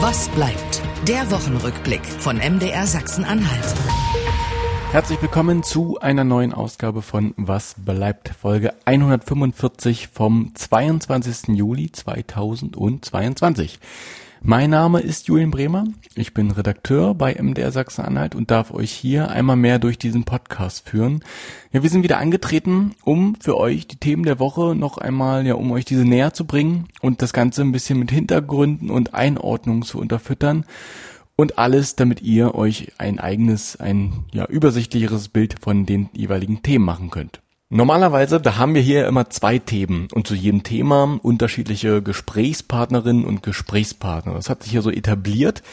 Was bleibt? Der Wochenrückblick von MDR Sachsen-Anhalt. Herzlich willkommen zu einer neuen Ausgabe von Was bleibt? Folge 145 vom 22. Juli 2022. Mein Name ist Julian Bremer. Ich bin Redakteur bei MDR Sachsen-Anhalt und darf euch hier einmal mehr durch diesen Podcast führen. Ja, wir sind wieder angetreten, um für euch die Themen der Woche noch einmal, ja, um euch diese näher zu bringen und das Ganze ein bisschen mit Hintergründen und Einordnungen zu unterfüttern. Und alles, damit ihr euch ein eigenes, ein ja, übersichtlicheres Bild von den jeweiligen Themen machen könnt. Normalerweise, da haben wir hier immer zwei Themen und zu jedem Thema unterschiedliche Gesprächspartnerinnen und Gesprächspartner. Das hat sich hier so etabliert.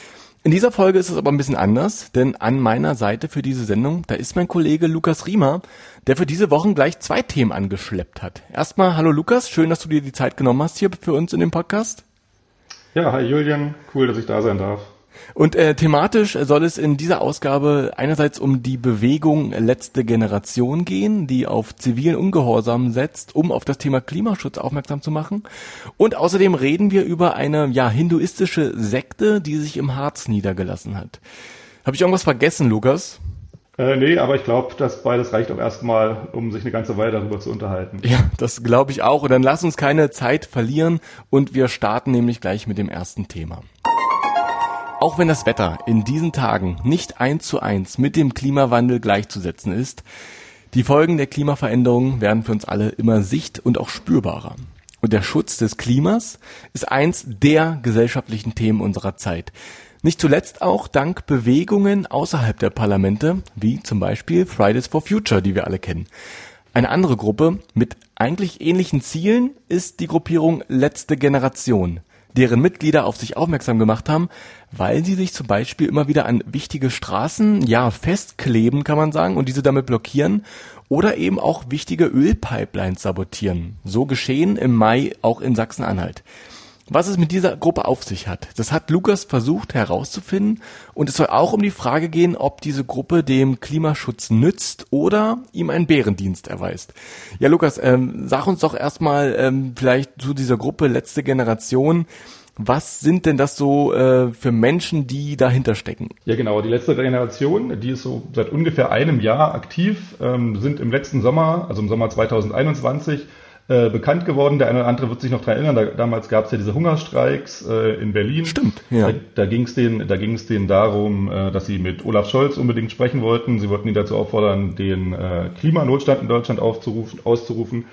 In dieser Folge ist es aber ein bisschen anders, denn an meiner Seite für diese Sendung, da ist mein Kollege Lukas Riemer, der für diese Wochen gleich zwei Themen angeschleppt hat. Erstmal, hallo Lukas, schön, dass du dir die Zeit genommen hast hier für uns in dem Podcast. Ja, hi Julian, cool, dass ich da sein darf. Und äh, thematisch soll es in dieser Ausgabe einerseits um die Bewegung Letzte Generation gehen, die auf zivilen Ungehorsam setzt, um auf das Thema Klimaschutz aufmerksam zu machen. Und außerdem reden wir über eine ja hinduistische Sekte, die sich im Harz niedergelassen hat. Habe ich irgendwas vergessen, Lukas? Äh, nee, aber ich glaube, das beides reicht auch erstmal, um sich eine ganze Weile darüber zu unterhalten. Ja, das glaube ich auch. Und dann lass uns keine Zeit verlieren und wir starten nämlich gleich mit dem ersten Thema. Auch wenn das Wetter in diesen Tagen nicht eins zu eins mit dem Klimawandel gleichzusetzen ist, die Folgen der Klimaveränderung werden für uns alle immer sicht- und auch spürbarer. Und der Schutz des Klimas ist eins der gesellschaftlichen Themen unserer Zeit. Nicht zuletzt auch dank Bewegungen außerhalb der Parlamente, wie zum Beispiel Fridays for Future, die wir alle kennen. Eine andere Gruppe mit eigentlich ähnlichen Zielen ist die Gruppierung Letzte Generation deren Mitglieder auf sich aufmerksam gemacht haben, weil sie sich zum Beispiel immer wieder an wichtige Straßen, ja, festkleben, kann man sagen, und diese damit blockieren oder eben auch wichtige Ölpipelines sabotieren. So geschehen im Mai auch in Sachsen-Anhalt. Was es mit dieser Gruppe auf sich hat, das hat Lukas versucht herauszufinden und es soll auch um die Frage gehen, ob diese Gruppe dem Klimaschutz nützt oder ihm einen Bärendienst erweist. Ja, Lukas, ähm, sag uns doch erstmal ähm, vielleicht zu dieser Gruppe letzte Generation. Was sind denn das so äh, für Menschen, die dahinter stecken? Ja, genau. Die letzte Generation, die ist so seit ungefähr einem Jahr aktiv, ähm, sind im letzten Sommer, also im Sommer 2021, äh, bekannt geworden. Der eine oder andere wird sich noch daran erinnern, da, damals gab es ja diese Hungerstreiks äh, in Berlin. Stimmt, ja. Da, da ging es denen, da denen darum, äh, dass sie mit Olaf Scholz unbedingt sprechen wollten. Sie wollten ihn dazu auffordern, den äh, Klimanotstand in Deutschland aufzurufen, auszurufen.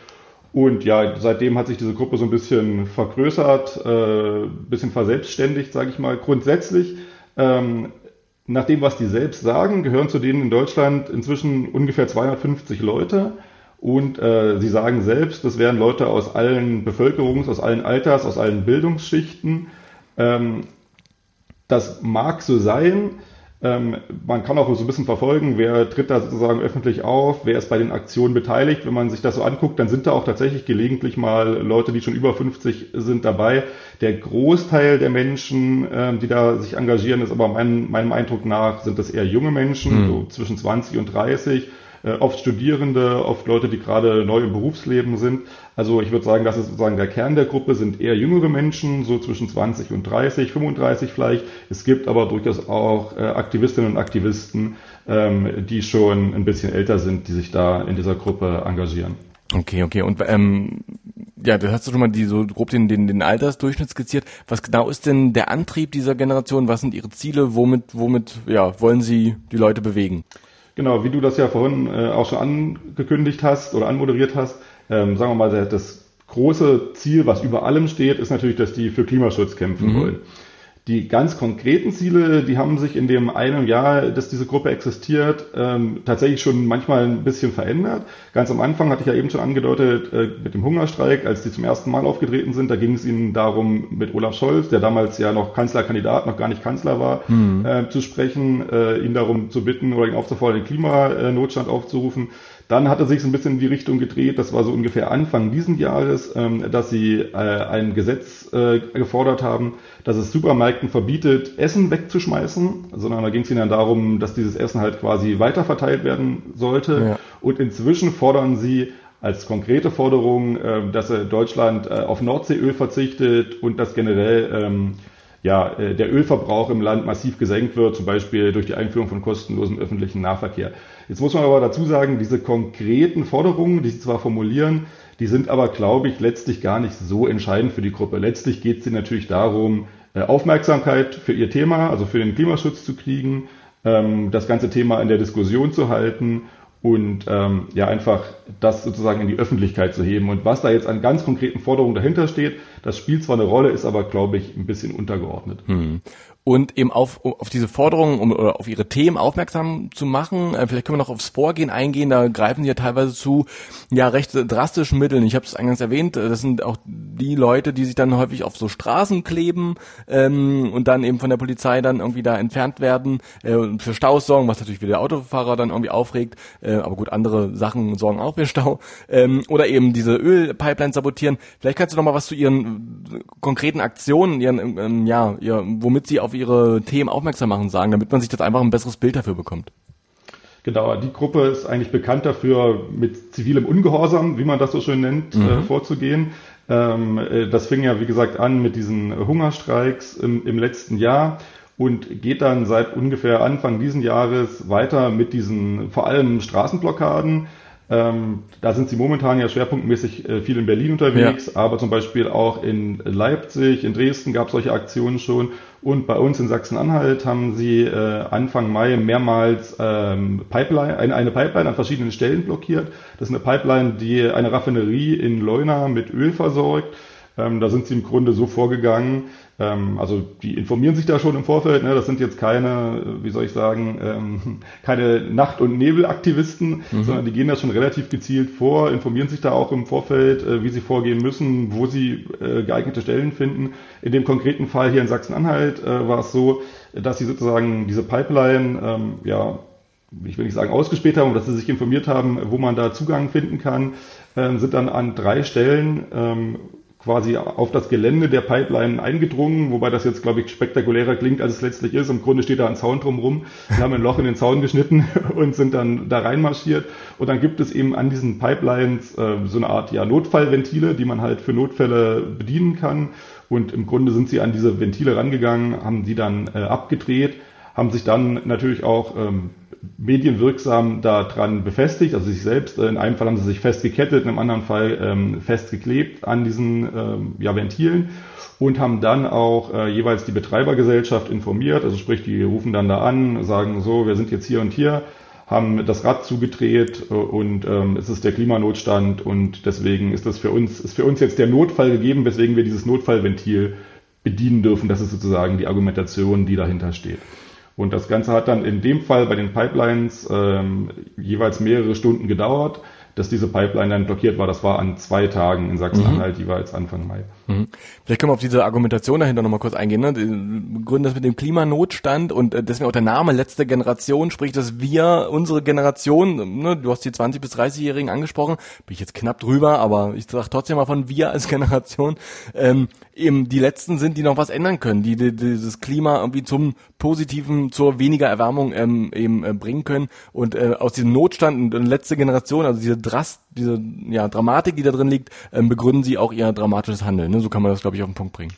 Und ja, seitdem hat sich diese Gruppe so ein bisschen vergrößert, äh, bisschen verselbstständigt, sage ich mal. Grundsätzlich, ähm, nach dem, was die selbst sagen, gehören zu denen in Deutschland inzwischen ungefähr 250 Leute. Und äh, sie sagen selbst, das wären Leute aus allen Bevölkerungs-, aus allen Alters-, aus allen Bildungsschichten. Ähm, das mag so sein. Ähm, man kann auch so ein bisschen verfolgen, wer tritt da sozusagen öffentlich auf, wer ist bei den Aktionen beteiligt. Wenn man sich das so anguckt, dann sind da auch tatsächlich gelegentlich mal Leute, die schon über 50 sind, dabei. Der Großteil der Menschen, ähm, die da sich engagieren, ist aber mein, meinem Eindruck nach, sind das eher junge Menschen, mhm. so zwischen 20 und 30 äh, oft Studierende, oft Leute, die gerade neu im Berufsleben sind. Also ich würde sagen, das ist sozusagen der Kern der Gruppe, sind eher jüngere Menschen, so zwischen 20 und 30, 35 vielleicht. Es gibt aber durchaus auch äh, Aktivistinnen und Aktivisten, ähm, die schon ein bisschen älter sind, die sich da in dieser Gruppe engagieren. Okay, okay. Und ähm, ja, du hast du schon mal die so grob den, den, den Altersdurchschnitt skizziert. Was genau ist denn der Antrieb dieser Generation? Was sind ihre Ziele? Womit, womit ja, wollen sie die Leute bewegen? Genau, wie du das ja vorhin äh, auch schon angekündigt hast oder anmoderiert hast, ähm, sagen wir mal, das große Ziel, was über allem steht, ist natürlich, dass die für Klimaschutz kämpfen mhm. wollen. Die ganz konkreten Ziele, die haben sich in dem einen Jahr, dass diese Gruppe existiert, ähm, tatsächlich schon manchmal ein bisschen verändert. Ganz am Anfang hatte ich ja eben schon angedeutet, äh, mit dem Hungerstreik, als die zum ersten Mal aufgetreten sind, da ging es ihnen darum, mit Olaf Scholz, der damals ja noch Kanzlerkandidat, noch gar nicht Kanzler war, mhm. äh, zu sprechen, äh, ihn darum zu bitten oder ihn aufzufordern, den Klimanotstand aufzurufen. Dann hat er sich so ein bisschen in die Richtung gedreht, das war so ungefähr Anfang diesen Jahres, ähm, dass sie äh, ein Gesetz äh, gefordert haben, dass es Supermärkten verbietet, Essen wegzuschmeißen, sondern da ging es ihnen dann darum, dass dieses Essen halt quasi weiterverteilt werden sollte. Ja. Und inzwischen fordern sie als konkrete Forderung, äh, dass Deutschland auf Nordseeöl verzichtet und dass generell ähm, ja, der Ölverbrauch im Land massiv gesenkt wird, zum Beispiel durch die Einführung von kostenlosem öffentlichen Nahverkehr. Jetzt muss man aber dazu sagen, diese konkreten Forderungen, die sie zwar formulieren, die sind aber, glaube ich, letztlich gar nicht so entscheidend für die Gruppe. Letztlich geht es ihnen natürlich darum, äh, Aufmerksamkeit für ihr Thema, also für den Klimaschutz zu kriegen, ähm, das ganze Thema in der Diskussion zu halten und ähm, ja einfach das sozusagen in die Öffentlichkeit zu heben. Und was da jetzt an ganz konkreten Forderungen dahinter steht, das spielt zwar eine Rolle, ist aber, glaube ich, ein bisschen untergeordnet. Hm und eben auf, auf diese Forderungen um, oder auf ihre Themen aufmerksam zu machen. Äh, vielleicht können wir noch aufs Vorgehen eingehen. Da greifen sie ja teilweise zu ja recht drastischen Mitteln. Ich habe es eingangs erwähnt. Äh, das sind auch die Leute, die sich dann häufig auf so Straßen kleben ähm, und dann eben von der Polizei dann irgendwie da entfernt werden äh, und für Staus sorgen, was natürlich wieder der Autofahrer dann irgendwie aufregt. Äh, aber gut, andere Sachen sorgen auch für Stau. Ähm, oder eben diese Ölpipelines sabotieren. Vielleicht kannst du noch mal was zu ihren konkreten Aktionen, ihren ähm, ja, ihr, womit sie auf ihre Themen aufmerksam machen sagen, damit man sich das einfach ein besseres Bild dafür bekommt. Genau, die Gruppe ist eigentlich bekannt dafür, mit zivilem Ungehorsam, wie man das so schön nennt, mhm. äh, vorzugehen. Ähm, äh, das fing ja, wie gesagt, an mit diesen Hungerstreiks im, im letzten Jahr und geht dann seit ungefähr Anfang diesen Jahres weiter mit diesen vor allem Straßenblockaden. Ähm, da sind sie momentan ja schwerpunktmäßig äh, viel in Berlin unterwegs, ja. aber zum Beispiel auch in Leipzig, in Dresden gab es solche Aktionen schon und bei uns in Sachsen-Anhalt haben sie äh, Anfang Mai mehrmals ähm, Pipeline, eine, eine Pipeline an verschiedenen Stellen blockiert. Das ist eine Pipeline, die eine Raffinerie in Leuna mit Öl versorgt. Ähm, da sind sie im Grunde so vorgegangen, ähm, also die informieren sich da schon im Vorfeld. Ne? Das sind jetzt keine, wie soll ich sagen, ähm, keine Nacht- und Nebelaktivisten, mhm. sondern die gehen da schon relativ gezielt vor, informieren sich da auch im Vorfeld, äh, wie sie vorgehen müssen, wo sie äh, geeignete Stellen finden. In dem konkreten Fall hier in Sachsen-Anhalt äh, war es so, dass sie sozusagen diese Pipeline, ähm, ja, ich will nicht sagen ausgespäht haben, dass sie sich informiert haben, wo man da Zugang finden kann, ähm, sind dann an drei Stellen ähm, quasi auf das Gelände der Pipeline eingedrungen, wobei das jetzt, glaube ich, spektakulärer klingt, als es letztlich ist. Im Grunde steht da ein Zaun drumherum. Wir haben ein Loch in den Zaun geschnitten und sind dann da reinmarschiert. Und dann gibt es eben an diesen Pipelines äh, so eine Art ja, Notfallventile, die man halt für Notfälle bedienen kann. Und im Grunde sind sie an diese Ventile rangegangen, haben die dann äh, abgedreht, haben sich dann natürlich auch ähm, medienwirksam daran befestigt, also sich selbst. Äh, in einem Fall haben sie sich festgekettet, in einem anderen Fall ähm, festgeklebt an diesen ähm, ja, Ventilen und haben dann auch äh, jeweils die Betreibergesellschaft informiert. Also sprich, die rufen dann da an, sagen so, wir sind jetzt hier und hier, haben das Rad zugedreht und ähm, es ist der Klimanotstand und deswegen ist das für uns, ist für uns jetzt der Notfall gegeben, weswegen wir dieses Notfallventil bedienen dürfen. Das ist sozusagen die Argumentation, die dahinter steht. Und das Ganze hat dann in dem Fall bei den Pipelines ähm, jeweils mehrere Stunden gedauert dass diese Pipeline dann blockiert war. Das war an zwei Tagen in Sachsen-Anhalt, mhm. jeweils Anfang Mai. Mhm. Vielleicht können wir auf diese Argumentation dahinter nochmal kurz eingehen. Ne? Die gründen das mit dem Klimanotstand und äh, deswegen auch der Name letzte Generation, sprich, dass wir, unsere Generation, ne, du hast die 20- bis 30-Jährigen angesprochen, bin ich jetzt knapp drüber, aber ich sag trotzdem mal von wir als Generation, ähm, eben die letzten sind, die noch was ändern können, die, die dieses Klima irgendwie zum positiven, zur weniger Erwärmung ähm, eben äh, bringen können und äh, aus diesem Notstand und letzte Generation, also diese Drast, diese ja, Dramatik, die da drin liegt, ähm, begründen sie auch ihr dramatisches Handeln. Ne? So kann man das, glaube ich, auf den Punkt bringen.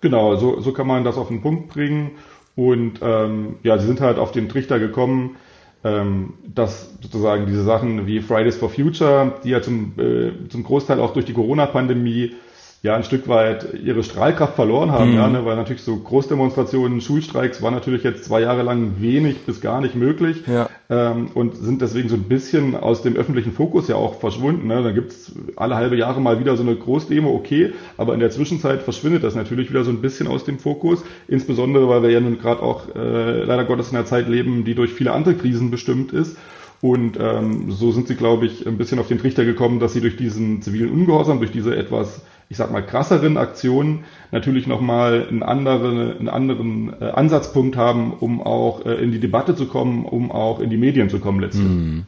Genau, so, so kann man das auf den Punkt bringen. Und ähm, ja, sie sind halt auf den Trichter gekommen, ähm, dass sozusagen diese Sachen wie Fridays for Future, die ja zum, äh, zum Großteil auch durch die Corona-Pandemie ja ein Stück weit ihre Strahlkraft verloren haben, mhm. ja, ne, weil natürlich so Großdemonstrationen, Schulstreiks war natürlich jetzt zwei Jahre lang wenig bis gar nicht möglich ja. ähm, und sind deswegen so ein bisschen aus dem öffentlichen Fokus ja auch verschwunden. Ne. Da gibt's alle halbe Jahre mal wieder so eine Großdemo, okay, aber in der Zwischenzeit verschwindet das natürlich wieder so ein bisschen aus dem Fokus, insbesondere weil wir ja nun gerade auch äh, leider Gottes in einer Zeit leben, die durch viele andere Krisen bestimmt ist. Und ähm, so sind sie, glaube ich, ein bisschen auf den Trichter gekommen, dass sie durch diesen zivilen Ungehorsam, durch diese etwas ich sag mal, krasseren Aktionen natürlich nochmal einen anderen, einen anderen äh, Ansatzpunkt haben, um auch äh, in die Debatte zu kommen, um auch in die Medien zu kommen letztlich. Mhm.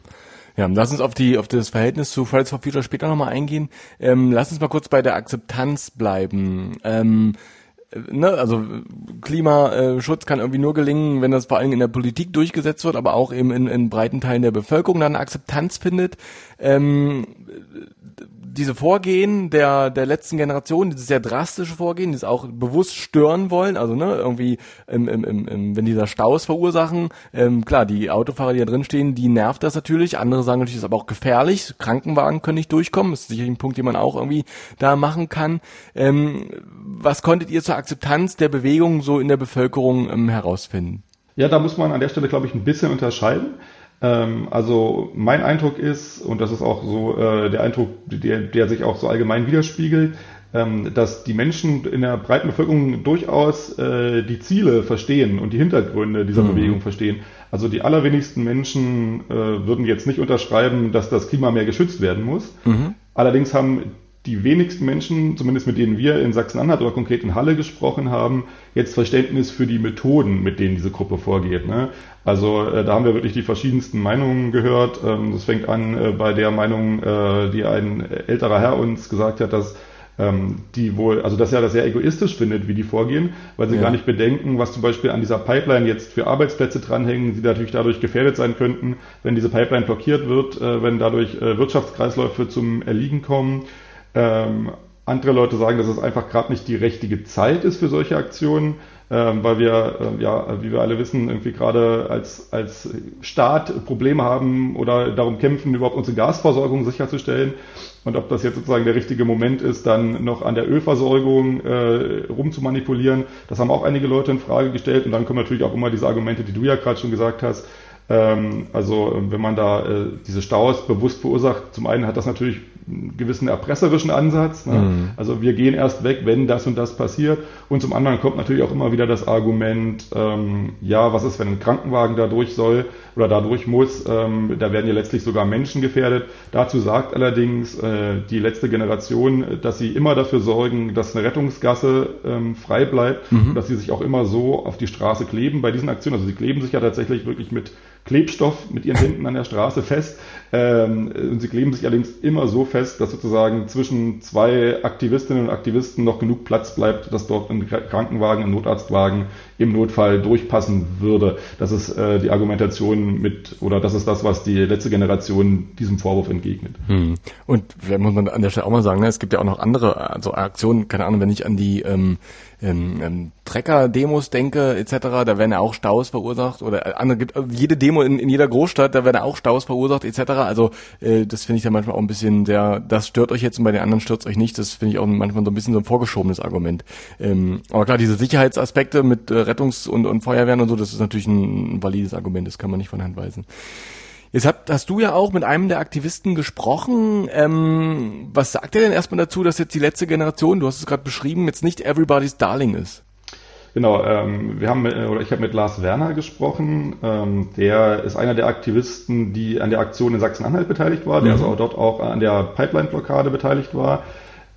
Ja, lass uns auf die auf das Verhältnis zu Fridays for Future später nochmal eingehen. Ähm, lass uns mal kurz bei der Akzeptanz bleiben. Ähm, äh, ne, also Klimaschutz kann irgendwie nur gelingen, wenn das vor allem in der Politik durchgesetzt wird, aber auch eben in, in breiten Teilen der Bevölkerung dann Akzeptanz findet. Ähm, diese Vorgehen der, der letzten Generation, dieses sehr drastische Vorgehen, das auch bewusst stören wollen, also ne, irgendwie, im, im, im, wenn dieser Staus verursachen, ähm, klar, die Autofahrer, die da drin stehen, die nervt das natürlich. Andere sagen natürlich, das ist aber auch gefährlich. Krankenwagen können nicht durchkommen. Das ist sicherlich ein Punkt, den man auch irgendwie da machen kann. Ähm, was konntet ihr zur Akzeptanz der Bewegung so in der Bevölkerung ähm, herausfinden? Ja, da muss man an der Stelle, glaube ich, ein bisschen unterscheiden. Ähm, also mein Eindruck ist, und das ist auch so äh, der Eindruck, der, der sich auch so allgemein widerspiegelt, ähm, dass die Menschen in der breiten Bevölkerung durchaus äh, die Ziele verstehen und die Hintergründe dieser mhm. Bewegung verstehen. Also die allerwenigsten Menschen äh, würden jetzt nicht unterschreiben, dass das Klima mehr geschützt werden muss. Mhm. Allerdings haben die wenigsten Menschen, zumindest mit denen wir in Sachsen-Anhalt oder konkret in Halle gesprochen haben, jetzt Verständnis für die Methoden, mit denen diese Gruppe vorgeht. Ne? Also äh, da haben wir wirklich die verschiedensten Meinungen gehört. Ähm, das fängt an äh, bei der Meinung, äh, die ein älterer Herr uns gesagt hat, dass ähm, die wohl, also dass er das sehr egoistisch findet, wie die vorgehen, weil sie ja. gar nicht bedenken, was zum Beispiel an dieser Pipeline jetzt für Arbeitsplätze dranhängen, die natürlich dadurch gefährdet sein könnten, wenn diese Pipeline blockiert wird, äh, wenn dadurch äh, Wirtschaftskreisläufe zum Erliegen kommen. Ähm, andere Leute sagen, dass es einfach gerade nicht die richtige Zeit ist für solche Aktionen, ähm, weil wir, äh, ja, wie wir alle wissen, irgendwie gerade als, als Staat Probleme haben oder darum kämpfen, überhaupt unsere Gasversorgung sicherzustellen. Und ob das jetzt sozusagen der richtige Moment ist, dann noch an der Ölversorgung äh, rumzumanipulieren, das haben auch einige Leute in Frage gestellt. Und dann kommen natürlich auch immer diese Argumente, die du ja gerade schon gesagt hast, ähm, also wenn man da äh, diese Staus bewusst verursacht, zum einen hat das natürlich einen gewissen erpresserischen Ansatz. Ne? Mhm. Also wir gehen erst weg, wenn das und das passiert. Und zum anderen kommt natürlich auch immer wieder das Argument, ähm, ja, was ist, wenn ein Krankenwagen da durch soll oder da durch muss? Ähm, da werden ja letztlich sogar Menschen gefährdet. Dazu sagt allerdings äh, die letzte Generation, dass sie immer dafür sorgen, dass eine Rettungsgasse ähm, frei bleibt, mhm. dass sie sich auch immer so auf die Straße kleben bei diesen Aktionen. Also sie kleben sich ja tatsächlich wirklich mit Klebstoff mit ihren Händen an der Straße fest. Ähm, und sie kleben sich allerdings immer so fest, dass sozusagen zwischen zwei Aktivistinnen und Aktivisten noch genug Platz bleibt, dass dort ein Krankenwagen, ein Notarztwagen im Notfall durchpassen würde. Das ist äh, die Argumentation mit, oder das ist das, was die letzte Generation diesem Vorwurf entgegnet. Hm. Und muss man an der Stelle auch mal sagen, ne, es gibt ja auch noch andere also Aktionen, keine Ahnung, wenn ich an die ähm, ähm, ähm, Trecker-Demos denke etc., da werden ja auch Staus verursacht oder äh, andere gibt jede Demo in, in jeder Großstadt, da werden auch Staus verursacht etc. Also äh, das finde ich ja manchmal auch ein bisschen sehr, das stört euch jetzt und bei den anderen stört euch nicht. Das finde ich auch manchmal so ein bisschen so ein vorgeschobenes Argument. Ähm, aber klar, diese Sicherheitsaspekte mit äh, Rettungs- und, und Feuerwehren und so, das ist natürlich ein, ein valides Argument, das kann man nicht von Hand weisen. Jetzt hast, hast du ja auch mit einem der Aktivisten gesprochen. Ähm, was sagt er denn erstmal dazu, dass jetzt die letzte Generation, du hast es gerade beschrieben, jetzt nicht everybody's darling ist? Genau, ähm, wir haben oder ich habe mit Lars Werner gesprochen. Ähm, der ist einer der Aktivisten, die an der Aktion in Sachsen-Anhalt beteiligt war, der mhm. also auch dort auch an der Pipeline-Blockade beteiligt war.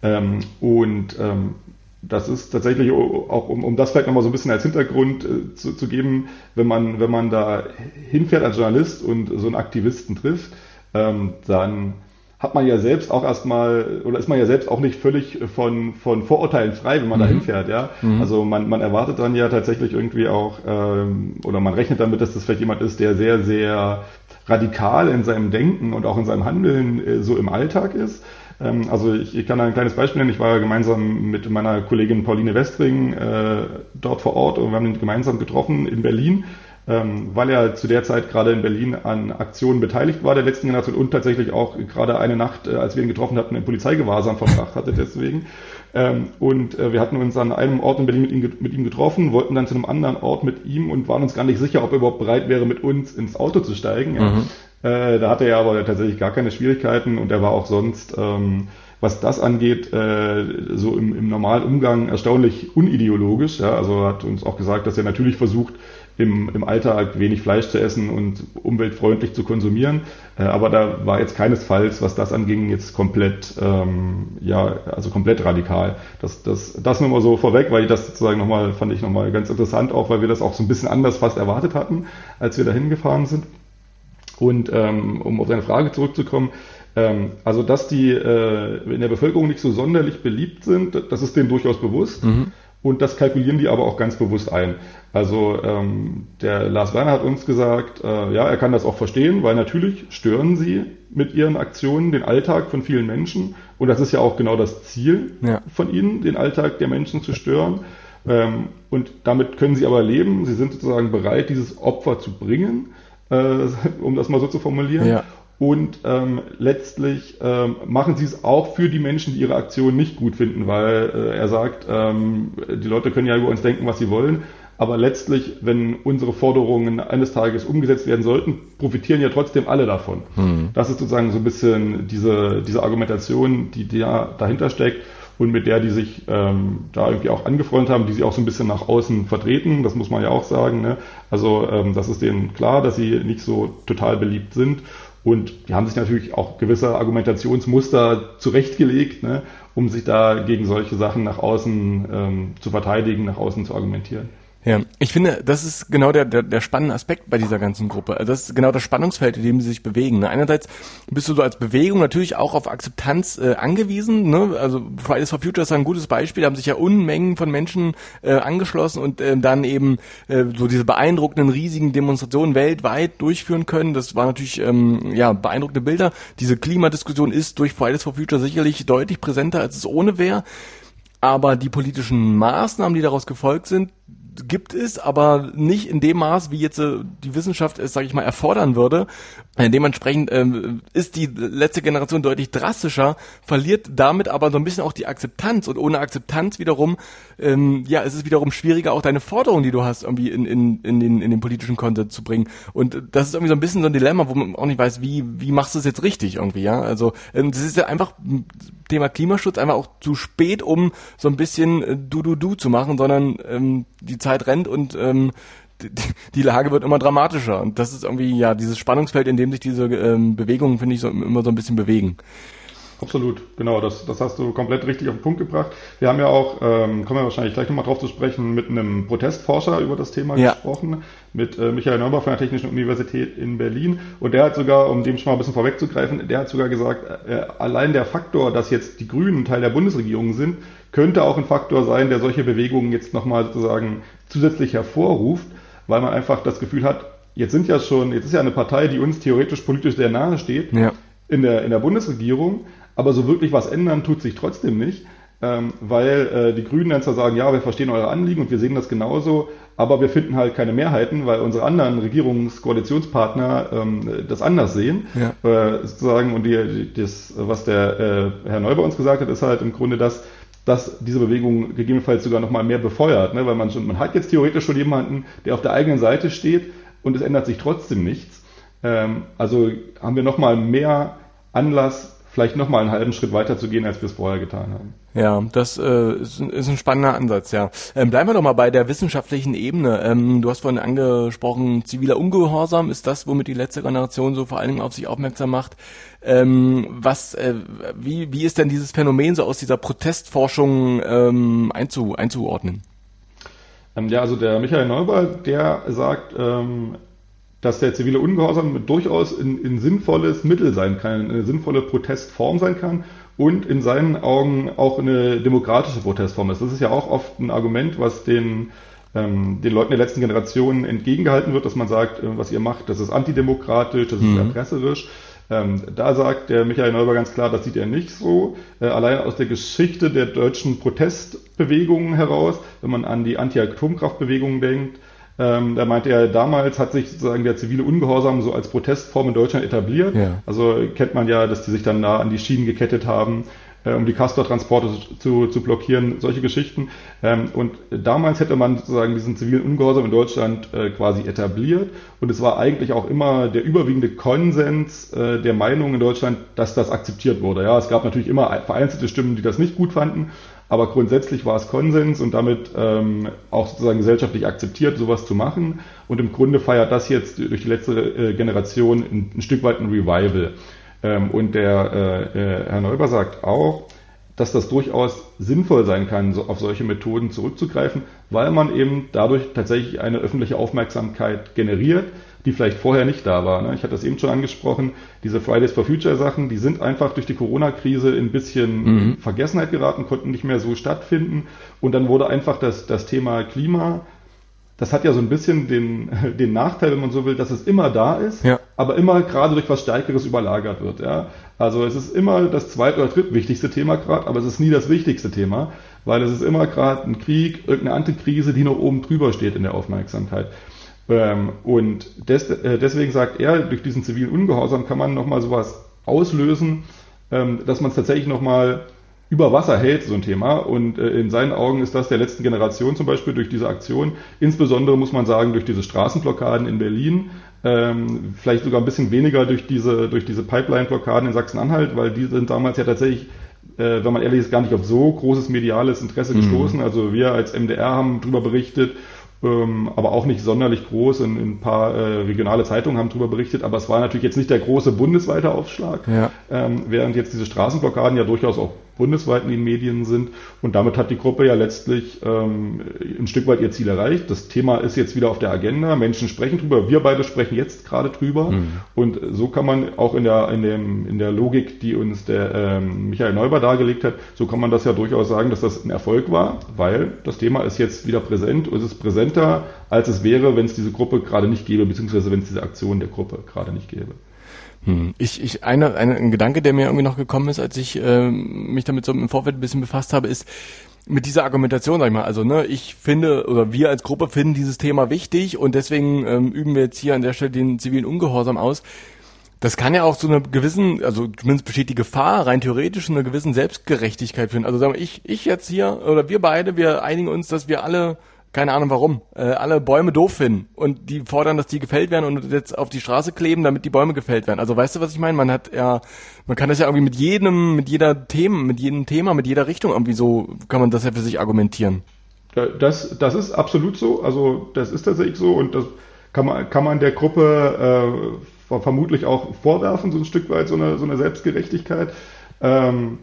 Ähm, und ähm, das ist tatsächlich auch, um, um das vielleicht nochmal so ein bisschen als Hintergrund äh, zu, zu geben, wenn man, wenn man da hinfährt als Journalist und so einen Aktivisten trifft, ähm, dann hat man ja selbst auch erstmal, oder ist man ja selbst auch nicht völlig von, von Vorurteilen frei, wenn man mhm. da hinfährt, ja. Mhm. Also man, man erwartet dann ja tatsächlich irgendwie auch, ähm, oder man rechnet damit, dass das vielleicht jemand ist, der sehr, sehr radikal in seinem Denken und auch in seinem Handeln äh, so im Alltag ist. Ähm, also ich, ich kann ein kleines Beispiel nennen. Ich war gemeinsam mit meiner Kollegin Pauline Westring äh, dort vor Ort und wir haben ihn gemeinsam getroffen in Berlin, ähm, weil er zu der Zeit gerade in Berlin an Aktionen beteiligt war der letzten Generation und tatsächlich auch gerade eine Nacht, äh, als wir ihn getroffen hatten, im Polizeigewahrsam verbracht hatte deswegen. Ähm, und äh, wir hatten uns an einem Ort in Berlin mit ihm, mit ihm getroffen, wollten dann zu einem anderen Ort mit ihm und waren uns gar nicht sicher, ob er überhaupt bereit wäre, mit uns ins Auto zu steigen. Mhm. Äh, da hatte er aber tatsächlich gar keine Schwierigkeiten und er war auch sonst, ähm, was das angeht, äh, so im, im normalen Umgang erstaunlich unideologisch. Ja? Also hat uns auch gesagt, dass er natürlich versucht, im, im Alltag wenig Fleisch zu essen und umweltfreundlich zu konsumieren. Äh, aber da war jetzt keinesfalls, was das anging, jetzt komplett, ähm, ja, also komplett radikal. Das, das, das nur mal so vorweg, weil ich das sozusagen nochmal, fand ich nochmal ganz interessant, auch weil wir das auch so ein bisschen anders fast erwartet hatten, als wir da hingefahren sind. Und ähm, um auf deine Frage zurückzukommen, ähm, also dass die äh, in der Bevölkerung nicht so sonderlich beliebt sind, das ist denen durchaus bewusst. Mhm. Und das kalkulieren die aber auch ganz bewusst ein. Also ähm, der Lars Werner hat uns gesagt, äh, ja, er kann das auch verstehen, weil natürlich stören sie mit ihren Aktionen den Alltag von vielen Menschen. Und das ist ja auch genau das Ziel ja. von ihnen, den Alltag der Menschen zu stören. Ähm, und damit können sie aber leben. Sie sind sozusagen bereit, dieses Opfer zu bringen, äh, um das mal so zu formulieren. Ja. Und ähm, letztlich ähm, machen sie es auch für die Menschen, die ihre Aktion nicht gut finden, weil äh, er sagt, ähm, die Leute können ja über uns denken, was sie wollen, aber letztlich, wenn unsere Forderungen eines Tages umgesetzt werden sollten, profitieren ja trotzdem alle davon. Mhm. Das ist sozusagen so ein bisschen diese, diese Argumentation, die da dahinter steckt und mit der die sich ähm, da irgendwie auch angefreundet haben, die sie auch so ein bisschen nach außen vertreten, das muss man ja auch sagen. Ne? Also ähm, das ist denen klar, dass sie nicht so total beliebt sind und die haben sich natürlich auch gewisse Argumentationsmuster zurechtgelegt, ne, um sich da gegen solche Sachen nach außen ähm, zu verteidigen, nach außen zu argumentieren. Ja, ich finde, das ist genau der, der, der spannende Aspekt bei dieser ganzen Gruppe. Also das ist genau das Spannungsfeld, in dem sie sich bewegen. Ne? Einerseits bist du so als Bewegung natürlich auch auf Akzeptanz äh, angewiesen. Ne? Also Fridays for Future ist ein gutes Beispiel. Da haben sich ja Unmengen von Menschen äh, angeschlossen und äh, dann eben äh, so diese beeindruckenden, riesigen Demonstrationen weltweit durchführen können. Das war natürlich ähm, ja beeindruckende Bilder. Diese Klimadiskussion ist durch Fridays for Future sicherlich deutlich präsenter, als es ohne wäre. Aber die politischen Maßnahmen, die daraus gefolgt sind, gibt es, aber nicht in dem Maß, wie jetzt äh, die Wissenschaft es, sage ich mal, erfordern würde. Dementsprechend ähm, ist die letzte Generation deutlich drastischer, verliert damit aber so ein bisschen auch die Akzeptanz und ohne Akzeptanz wiederum, ähm, ja, es wiederum schwieriger, auch deine Forderungen, die du hast, irgendwie in, in, in, den, in den politischen Kontext zu bringen. Und das ist irgendwie so ein bisschen so ein Dilemma, wo man auch nicht weiß, wie, wie machst du es jetzt richtig irgendwie, ja. Also ähm, das ist ja einfach Thema Klimaschutz einfach auch zu spät, um so ein bisschen äh, du du du zu machen, sondern ähm, die Zeit rennt und ähm, die, die Lage wird immer dramatischer. Und das ist irgendwie ja dieses Spannungsfeld, in dem sich diese ähm, Bewegungen, finde ich, so, immer so ein bisschen bewegen. Absolut, genau, das, das hast du komplett richtig auf den Punkt gebracht. Wir haben ja auch, ähm, kommen wir wahrscheinlich gleich nochmal drauf zu sprechen, mit einem Protestforscher über das Thema ja. gesprochen, mit äh, Michael Neubach von der Technischen Universität in Berlin. Und der hat sogar, um dem schon mal ein bisschen vorwegzugreifen, der hat sogar gesagt, äh, allein der Faktor, dass jetzt die Grünen Teil der Bundesregierung sind, könnte auch ein Faktor sein, der solche Bewegungen jetzt nochmal sozusagen zusätzlich hervorruft, weil man einfach das Gefühl hat, jetzt sind ja schon, jetzt ist ja eine Partei, die uns theoretisch politisch sehr nahe steht, ja. in, der, in der Bundesregierung, aber so wirklich was ändern tut sich trotzdem nicht, ähm, weil äh, die Grünen dann zwar sagen, ja, wir verstehen eure Anliegen und wir sehen das genauso, aber wir finden halt keine Mehrheiten, weil unsere anderen Regierungskoalitionspartner ähm, das anders sehen. Ja. Äh, sozusagen, und die, das, was der äh, Herr Neuber uns gesagt hat, ist halt im Grunde das, dass diese Bewegung gegebenenfalls sogar noch mal mehr befeuert, ne? weil man schon, man hat jetzt theoretisch schon jemanden, der auf der eigenen Seite steht und es ändert sich trotzdem nichts. Ähm, also haben wir noch mal mehr Anlass, vielleicht nochmal einen halben Schritt weiter zu gehen, als wir es vorher getan haben. Ja, das äh, ist, ist ein spannender Ansatz, ja. Ähm, bleiben wir doch mal bei der wissenschaftlichen Ebene. Ähm, du hast vorhin angesprochen, ziviler Ungehorsam ist das, womit die letzte Generation so vor allen Dingen auf sich aufmerksam macht. Ähm, was, äh, wie, wie ist denn dieses Phänomen so aus dieser Protestforschung ähm, einzu, einzuordnen? Ähm, ja, also der Michael Neuber, der sagt, ähm, dass der zivile Ungehorsam durchaus ein, ein sinnvolles Mittel sein kann, eine sinnvolle Protestform sein kann und in seinen Augen auch eine demokratische Protestform ist. Das ist ja auch oft ein Argument, was den, ähm, den Leuten der letzten Generation entgegengehalten wird, dass man sagt, äh, was ihr macht, das ist antidemokratisch, das ist mhm. erpresserisch. Ähm, da sagt der Michael Neuber ganz klar, das sieht er nicht so. Äh, allein aus der Geschichte der deutschen Protestbewegungen heraus, wenn man an die Anti-Atomkraftbewegungen denkt, ähm, da meinte er, damals hat sich sozusagen der zivile Ungehorsam so als Protestform in Deutschland etabliert. Ja. Also kennt man ja, dass die sich dann nah an die Schienen gekettet haben, äh, um die Castor-Transporte zu, zu blockieren, solche Geschichten. Ähm, und damals hätte man sozusagen diesen zivilen Ungehorsam in Deutschland äh, quasi etabliert. Und es war eigentlich auch immer der überwiegende Konsens äh, der Meinung in Deutschland, dass das akzeptiert wurde. Ja, es gab natürlich immer vereinzelte Stimmen, die das nicht gut fanden. Aber grundsätzlich war es Konsens und damit ähm, auch sozusagen gesellschaftlich akzeptiert, sowas zu machen. Und im Grunde feiert das jetzt durch die letzte äh, Generation ein, ein, Stück weit ein Revival. Ähm, und der äh, äh, Herr Neuber sagt auch, dass das durchaus sinnvoll sein kann, so auf solche Methoden zurückzugreifen, weil man eben dadurch tatsächlich eine öffentliche Aufmerksamkeit generiert, die vielleicht vorher nicht da war. Ne? Ich hatte das eben schon angesprochen, diese Fridays for Future Sachen, die sind einfach durch die Corona-Krise ein bisschen mhm. Vergessenheit geraten, konnten nicht mehr so stattfinden und dann wurde einfach das, das Thema Klima das hat ja so ein bisschen den, den Nachteil, wenn man so will, dass es immer da ist, ja. aber immer gerade durch was Stärkeres überlagert wird. Ja? Also es ist immer das zweit- oder drittwichtigste Thema gerade, aber es ist nie das wichtigste Thema, weil es ist immer gerade ein Krieg, irgendeine Antikrise, die noch oben drüber steht in der Aufmerksamkeit. Ähm, und des, äh, deswegen sagt er, durch diesen zivilen Ungehorsam kann man nochmal sowas auslösen, ähm, dass man es tatsächlich nochmal über Wasser hält, so ein Thema. Und äh, in seinen Augen ist das der letzten Generation zum Beispiel durch diese Aktion. Insbesondere muss man sagen, durch diese Straßenblockaden in Berlin. Ähm, vielleicht sogar ein bisschen weniger durch diese, durch diese Pipeline-Blockaden in Sachsen-Anhalt, weil die sind damals ja tatsächlich, äh, wenn man ehrlich ist, gar nicht auf so großes mediales Interesse mhm. gestoßen. Also wir als MDR haben darüber berichtet ähm, aber auch nicht sonderlich groß. In, in ein paar äh, regionale Zeitungen haben darüber berichtet, aber es war natürlich jetzt nicht der große bundesweite Aufschlag, ja. ähm, während jetzt diese Straßenblockaden ja durchaus auch bundesweit in den Medien sind. Und damit hat die Gruppe ja letztlich ähm, ein Stück weit ihr Ziel erreicht. Das Thema ist jetzt wieder auf der Agenda. Menschen sprechen drüber. Wir beide sprechen jetzt gerade drüber. Mhm. Und so kann man auch in der, in, dem, in der Logik, die uns der ähm, Michael Neuber dargelegt hat, so kann man das ja durchaus sagen, dass das ein Erfolg war, weil das Thema ist jetzt wieder präsent und es ist präsenter, als es wäre, wenn es diese Gruppe gerade nicht gäbe, beziehungsweise wenn es diese Aktion der Gruppe gerade nicht gäbe. Hm. Ich, ich, eine, eine, ein Gedanke, der mir irgendwie noch gekommen ist, als ich äh, mich damit so im Vorfeld ein bisschen befasst habe, ist mit dieser Argumentation, sag ich mal, also ne, ich finde oder wir als Gruppe finden dieses Thema wichtig und deswegen ähm, üben wir jetzt hier an der Stelle den zivilen Ungehorsam aus. Das kann ja auch zu einer gewissen, also zumindest besteht die Gefahr, rein theoretisch einer gewissen Selbstgerechtigkeit finden. Also sagen wir, ich, ich jetzt hier oder wir beide, wir einigen uns, dass wir alle keine Ahnung warum, äh, alle Bäume doof finden und die fordern, dass die gefällt werden und jetzt auf die Straße kleben, damit die Bäume gefällt werden. Also weißt du, was ich meine? Man hat ja, man kann das ja irgendwie mit jedem, mit jeder Thema, mit jedem Thema, mit jeder Richtung irgendwie so, kann man das ja für sich argumentieren. Das, das ist absolut so, also das ist tatsächlich so und das kann man, kann man der Gruppe äh, vermutlich auch vorwerfen, so ein Stück weit, so eine, so eine Selbstgerechtigkeit. Ähm,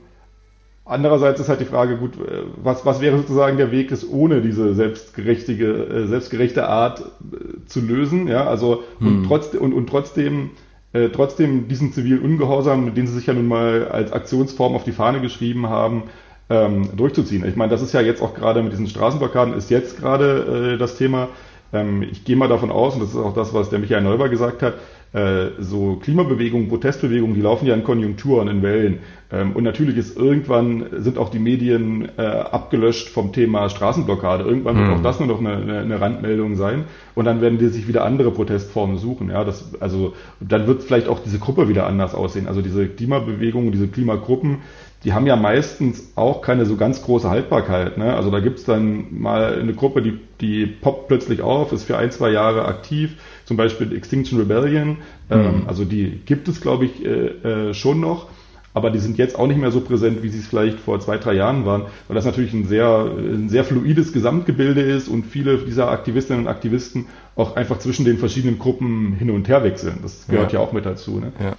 Andererseits ist halt die Frage, gut, äh, was, was wäre sozusagen der Weg, es ohne diese selbstgerechtige, äh, selbstgerechte Art äh, zu lösen, ja, also, hm. und, trotz, und, und trotzdem, äh, trotzdem diesen zivilen Ungehorsam, den sie sich ja nun mal als Aktionsform auf die Fahne geschrieben haben, ähm, durchzuziehen. Ich meine, das ist ja jetzt auch gerade mit diesen Straßenblockaden, ist jetzt gerade äh, das Thema. Ähm, ich gehe mal davon aus, und das ist auch das, was der Michael Neuber gesagt hat, äh, so Klimabewegungen, Protestbewegungen, die laufen ja in Konjunkturen, in Wellen. Ähm, und natürlich ist irgendwann sind auch die Medien äh, abgelöscht vom Thema Straßenblockade. Irgendwann wird mhm. auch das nur noch eine, eine, eine, Randmeldung sein. Und dann werden die sich wieder andere Protestformen suchen. Ja, das, also dann wird vielleicht auch diese Gruppe wieder anders aussehen. Also diese Klimabewegungen, diese Klimagruppen, die haben ja meistens auch keine so ganz große Haltbarkeit. Ne? Also da gibt's dann mal eine Gruppe, die, die poppt plötzlich auf, ist für ein, zwei Jahre aktiv zum Beispiel Extinction Rebellion, ähm, mhm. also die gibt es, glaube ich, äh, äh, schon noch, aber die sind jetzt auch nicht mehr so präsent, wie sie es vielleicht vor zwei, drei Jahren waren, weil das natürlich ein sehr, ein sehr fluides Gesamtgebilde ist und viele dieser Aktivistinnen und Aktivisten auch einfach zwischen den verschiedenen Gruppen hin und her wechseln. Das gehört ja, ja auch mit dazu. Ne? Ja.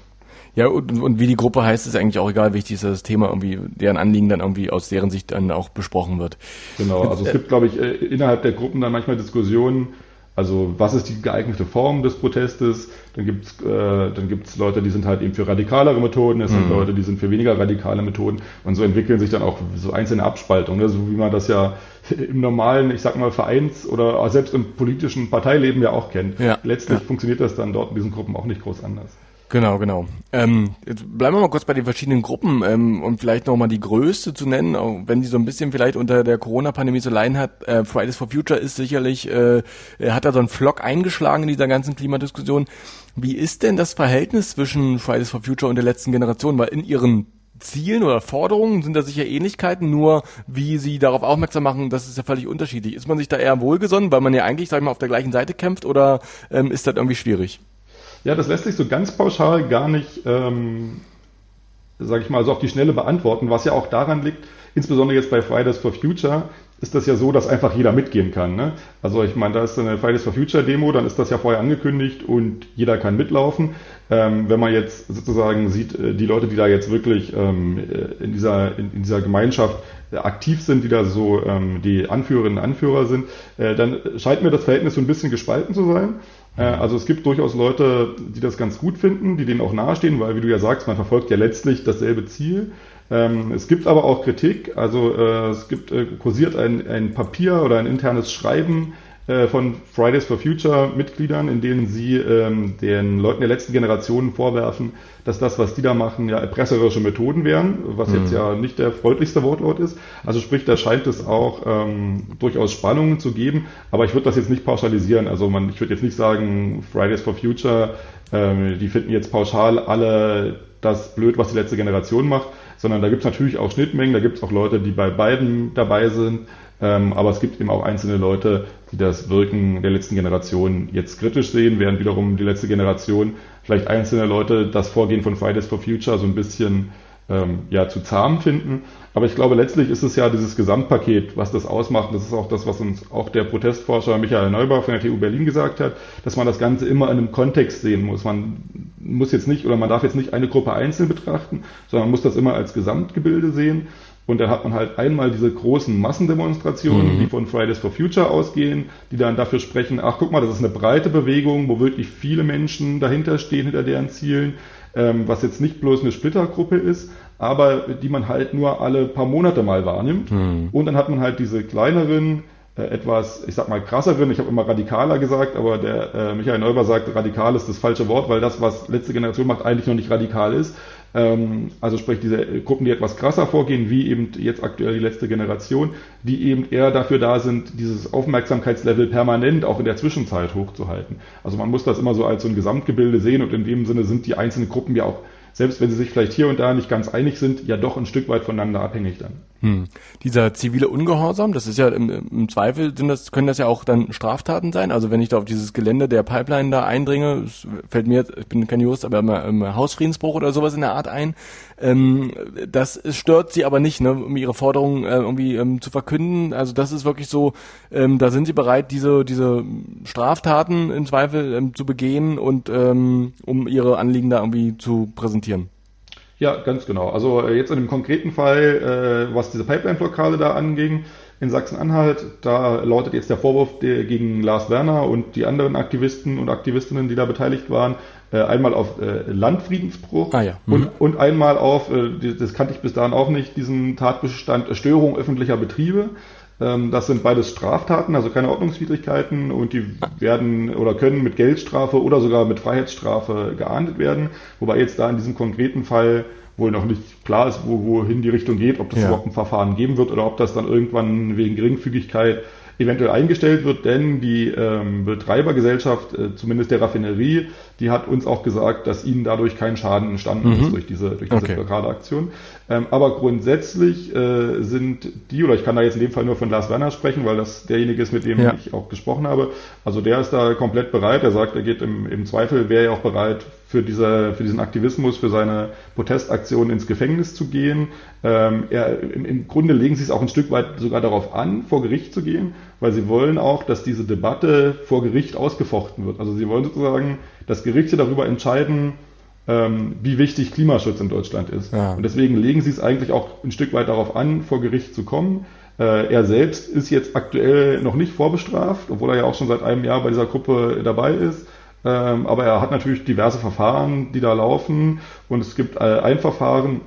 Ja, und, und wie die Gruppe heißt, ist eigentlich auch egal. Wichtig ist, dass das Thema irgendwie, deren Anliegen dann irgendwie aus deren Sicht dann auch besprochen wird. Genau, also es gibt, glaube ich, äh, innerhalb der Gruppen dann manchmal Diskussionen, also was ist die geeignete Form des Protestes? Dann gibt's äh, dann gibt's Leute, die sind halt eben für radikalere Methoden, es mhm. sind Leute, die sind für weniger radikale Methoden und so entwickeln sich dann auch so einzelne Abspaltungen, ne? so wie man das ja im normalen, ich sag mal, Vereins- oder selbst im politischen Parteileben ja auch kennt. Ja. Letztlich ja. funktioniert das dann dort in diesen Gruppen auch nicht groß anders. Genau, genau. Ähm, jetzt bleiben wir mal kurz bei den verschiedenen Gruppen ähm, und vielleicht nochmal die größte zu nennen, auch wenn die so ein bisschen vielleicht unter der Corona-Pandemie zu leiden hat. Äh, Fridays for Future ist sicherlich, äh, hat da so einen Flock eingeschlagen in dieser ganzen Klimadiskussion. Wie ist denn das Verhältnis zwischen Fridays for Future und der letzten Generation? Weil in ihren Zielen oder Forderungen sind da sicher Ähnlichkeiten, nur wie sie darauf aufmerksam machen, das ist ja völlig unterschiedlich. Ist man sich da eher wohlgesonnen, weil man ja eigentlich, sag ich mal, auf der gleichen Seite kämpft oder ähm, ist das irgendwie schwierig? Ja, das lässt sich so ganz pauschal gar nicht, ähm, sage ich mal, so auf die Schnelle beantworten, was ja auch daran liegt, insbesondere jetzt bei Fridays for Future, ist das ja so, dass einfach jeder mitgehen kann. Ne? Also ich meine, da ist eine Fridays for Future Demo, dann ist das ja vorher angekündigt und jeder kann mitlaufen. Ähm, wenn man jetzt sozusagen sieht, äh, die Leute, die da jetzt wirklich ähm, äh, in, dieser, in, in, dieser Gemeinschaft äh, aktiv sind, die da so ähm, die Anführerinnen und Anführer sind, äh, dann scheint mir das Verhältnis so ein bisschen gespalten zu sein. Äh, also es gibt durchaus Leute, die das ganz gut finden, die denen auch nahestehen, weil, wie du ja sagst, man verfolgt ja letztlich dasselbe Ziel. Ähm, es gibt aber auch Kritik, also äh, es gibt äh, kursiert ein, ein Papier oder ein internes Schreiben von Fridays for Future Mitgliedern, in denen sie ähm, den Leuten der letzten Generation vorwerfen, dass das, was die da machen, ja erpresserische Methoden wären, was mhm. jetzt ja nicht der freundlichste Wortlaut ist. Also sprich, da scheint es auch ähm, durchaus Spannungen zu geben, aber ich würde das jetzt nicht pauschalisieren. Also man, ich würde jetzt nicht sagen, Fridays for Future, ähm, die finden jetzt pauschal alle das blöd, was die letzte Generation macht sondern da gibt es natürlich auch Schnittmengen, da gibt es auch Leute, die bei beiden dabei sind, ähm, aber es gibt eben auch einzelne Leute, die das Wirken der letzten Generation jetzt kritisch sehen, während wiederum die letzte Generation vielleicht einzelne Leute das Vorgehen von Fridays for Future so ein bisschen ähm, ja, zu zahm finden. Aber ich glaube, letztlich ist es ja dieses Gesamtpaket, was das ausmacht. Das ist auch das, was uns auch der Protestforscher Michael Neubauer von der TU Berlin gesagt hat, dass man das Ganze immer in einem Kontext sehen muss. Man muss jetzt nicht oder man darf jetzt nicht eine Gruppe einzeln betrachten, sondern man muss das immer als Gesamtgebilde sehen. Und dann hat man halt einmal diese großen Massendemonstrationen, mhm. die von Fridays for Future ausgehen, die dann dafür sprechen, ach guck mal, das ist eine breite Bewegung, wo wirklich viele Menschen dahinter stehen, hinter deren Zielen ähm, was jetzt nicht bloß eine Splittergruppe ist, aber die man halt nur alle paar Monate mal wahrnimmt. Mhm. Und dann hat man halt diese kleineren, äh, etwas, ich sag mal krasseren, ich habe immer radikaler gesagt, aber der äh, Michael Neuber sagt, radikal ist das falsche Wort, weil das, was letzte Generation macht, eigentlich noch nicht radikal ist. Ähm, also sprich diese Gruppen, die etwas krasser vorgehen, wie eben jetzt aktuell die letzte Generation, die eben eher dafür da sind, dieses Aufmerksamkeitslevel permanent auch in der Zwischenzeit hochzuhalten. Also man muss das immer so als so ein Gesamtgebilde sehen und in dem Sinne sind die einzelnen Gruppen ja auch selbst wenn sie sich vielleicht hier und da nicht ganz einig sind, ja doch ein Stück weit voneinander abhängig dann. Hm. Dieser zivile Ungehorsam, das ist ja im, im, Zweifel sind das, können das ja auch dann Straftaten sein. Also wenn ich da auf dieses Gelände der Pipeline da eindringe, fällt mir, ich bin kein Jurist, aber immer, immer Hausfriedensbruch oder sowas in der Art ein. Ähm, das stört sie aber nicht, ne, um ihre Forderungen äh, irgendwie ähm, zu verkünden. Also das ist wirklich so, ähm, da sind sie bereit, diese, diese Straftaten im Zweifel ähm, zu begehen und ähm, um ihre Anliegen da irgendwie zu präsentieren präsentieren. Ja, ganz genau. Also äh, jetzt in dem konkreten Fall, äh, was diese Pipeline-Blockade da anging, in Sachsen-Anhalt, da lautet jetzt der Vorwurf gegen Lars Werner und die anderen Aktivisten und Aktivistinnen, die da beteiligt waren, äh, einmal auf Landfriedensbruch ah, ja. mhm. und, und einmal auf, das kannte ich bis dahin auch nicht, diesen Tatbestand Störung öffentlicher Betriebe. Ähm, das sind beides Straftaten, also keine Ordnungswidrigkeiten und die werden oder können mit Geldstrafe oder sogar mit Freiheitsstrafe geahndet werden. Wobei jetzt da in diesem konkreten Fall wohl noch nicht klar ist, wo, wohin die Richtung geht, ob das ja. überhaupt ein Verfahren geben wird oder ob das dann irgendwann wegen Geringfügigkeit eventuell eingestellt wird, denn die ähm, Betreibergesellschaft, äh, zumindest der Raffinerie, die hat uns auch gesagt, dass ihnen dadurch kein Schaden entstanden mhm. ist durch diese, durch diese okay. Blockadeaktion. Ähm, aber grundsätzlich äh, sind die, oder ich kann da jetzt in dem Fall nur von Lars Werner sprechen, weil das derjenige ist, mit dem ja. ich auch gesprochen habe. Also der ist da komplett bereit. Er sagt, er geht im, im Zweifel, wäre er auch bereit, für, diese, für diesen Aktivismus, für seine Protestaktion ins Gefängnis zu gehen. Ähm, er, im, Im Grunde legen sie es auch ein Stück weit sogar darauf an, vor Gericht zu gehen, weil sie wollen auch, dass diese Debatte vor Gericht ausgefochten wird. Also sie wollen sozusagen, dass Gerichte darüber entscheiden, ähm, wie wichtig Klimaschutz in Deutschland ist. Ja. Und deswegen legen sie es eigentlich auch ein Stück weit darauf an, vor Gericht zu kommen. Äh, er selbst ist jetzt aktuell noch nicht vorbestraft, obwohl er ja auch schon seit einem Jahr bei dieser Gruppe dabei ist. Ähm, aber er hat natürlich diverse Verfahren, die da laufen. Und es gibt äh, ein Verfahren,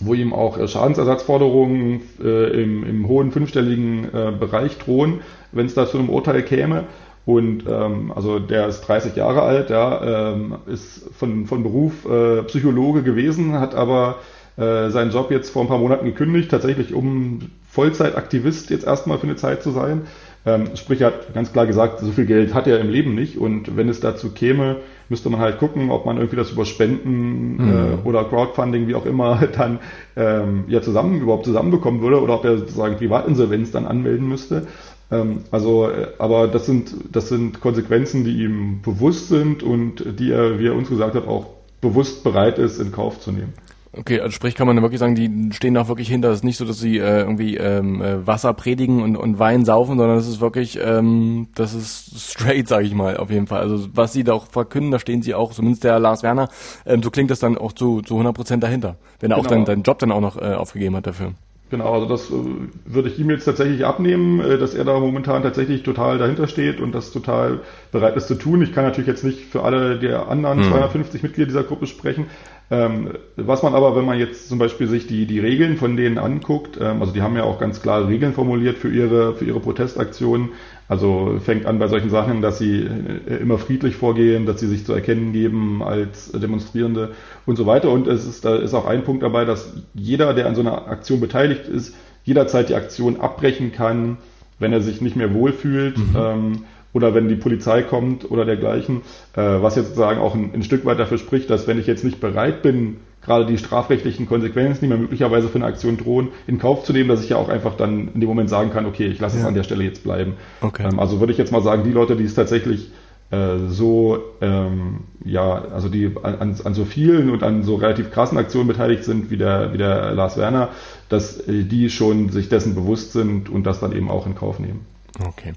wo ihm auch Schadensersatzforderungen äh, im, im, hohen fünfstelligen äh, Bereich drohen, wenn es da zu einem Urteil käme. Und ähm, also der ist 30 Jahre alt, ja, ähm, ist von, von Beruf äh, Psychologe gewesen, hat aber äh, seinen Job jetzt vor ein paar Monaten gekündigt, tatsächlich um Vollzeitaktivist jetzt erstmal für eine Zeit zu sein. Ähm, sprich, er hat ganz klar gesagt, so viel Geld hat er im Leben nicht und wenn es dazu käme, müsste man halt gucken, ob man irgendwie das über Spenden mhm. äh, oder Crowdfunding, wie auch immer, dann ähm, ja zusammen überhaupt zusammenbekommen würde oder ob er sozusagen Privatinsolvenz dann anmelden müsste. Ähm, also, äh, aber das sind, das sind Konsequenzen, die ihm bewusst sind und die er, wie er uns gesagt hat, auch bewusst bereit ist, in Kauf zu nehmen. Okay, also sprich kann man wirklich sagen, die stehen da wirklich hinter. Es ist nicht so, dass sie äh, irgendwie ähm, äh, Wasser predigen und, und Wein saufen, sondern es ist wirklich, ähm, das ist straight, sage ich mal, auf jeden Fall. Also was sie da auch verkünden, da stehen sie auch, zumindest der Lars Werner, ähm, so klingt das dann auch zu, zu 100 Prozent dahinter, wenn er genau. auch dann seinen Job dann auch noch äh, aufgegeben hat dafür. Genau, also das äh, würde ich ihm jetzt tatsächlich abnehmen, äh, dass er da momentan tatsächlich total dahinter steht und das total bereit ist zu tun. Ich kann natürlich jetzt nicht für alle der anderen mhm. 250 Mitglieder dieser Gruppe sprechen. Ähm, was man aber, wenn man jetzt zum Beispiel sich die, die Regeln von denen anguckt, ähm, also die haben ja auch ganz klare Regeln formuliert für ihre, für ihre Protestaktionen, also fängt an bei solchen Sachen, dass sie äh, immer friedlich vorgehen, dass sie sich zu erkennen geben als Demonstrierende und so weiter. Und es ist, da ist auch ein Punkt dabei, dass jeder, der an so einer Aktion beteiligt ist, jederzeit die Aktion abbrechen kann, wenn er sich nicht mehr wohlfühlt. Mhm. Ähm, oder wenn die Polizei kommt oder dergleichen, äh, was jetzt sozusagen auch ein, ein Stück weit dafür spricht, dass wenn ich jetzt nicht bereit bin, gerade die strafrechtlichen Konsequenzen, die mir möglicherweise für eine Aktion drohen, in Kauf zu nehmen, dass ich ja auch einfach dann in dem Moment sagen kann, okay, ich lasse ja. es an der Stelle jetzt bleiben. Okay. Ähm, also würde ich jetzt mal sagen, die Leute, die es tatsächlich äh, so, ähm, ja, also die an, an so vielen und an so relativ krassen Aktionen beteiligt sind, wie der, wie der Lars Werner, dass äh, die schon sich dessen bewusst sind und das dann eben auch in Kauf nehmen. Okay.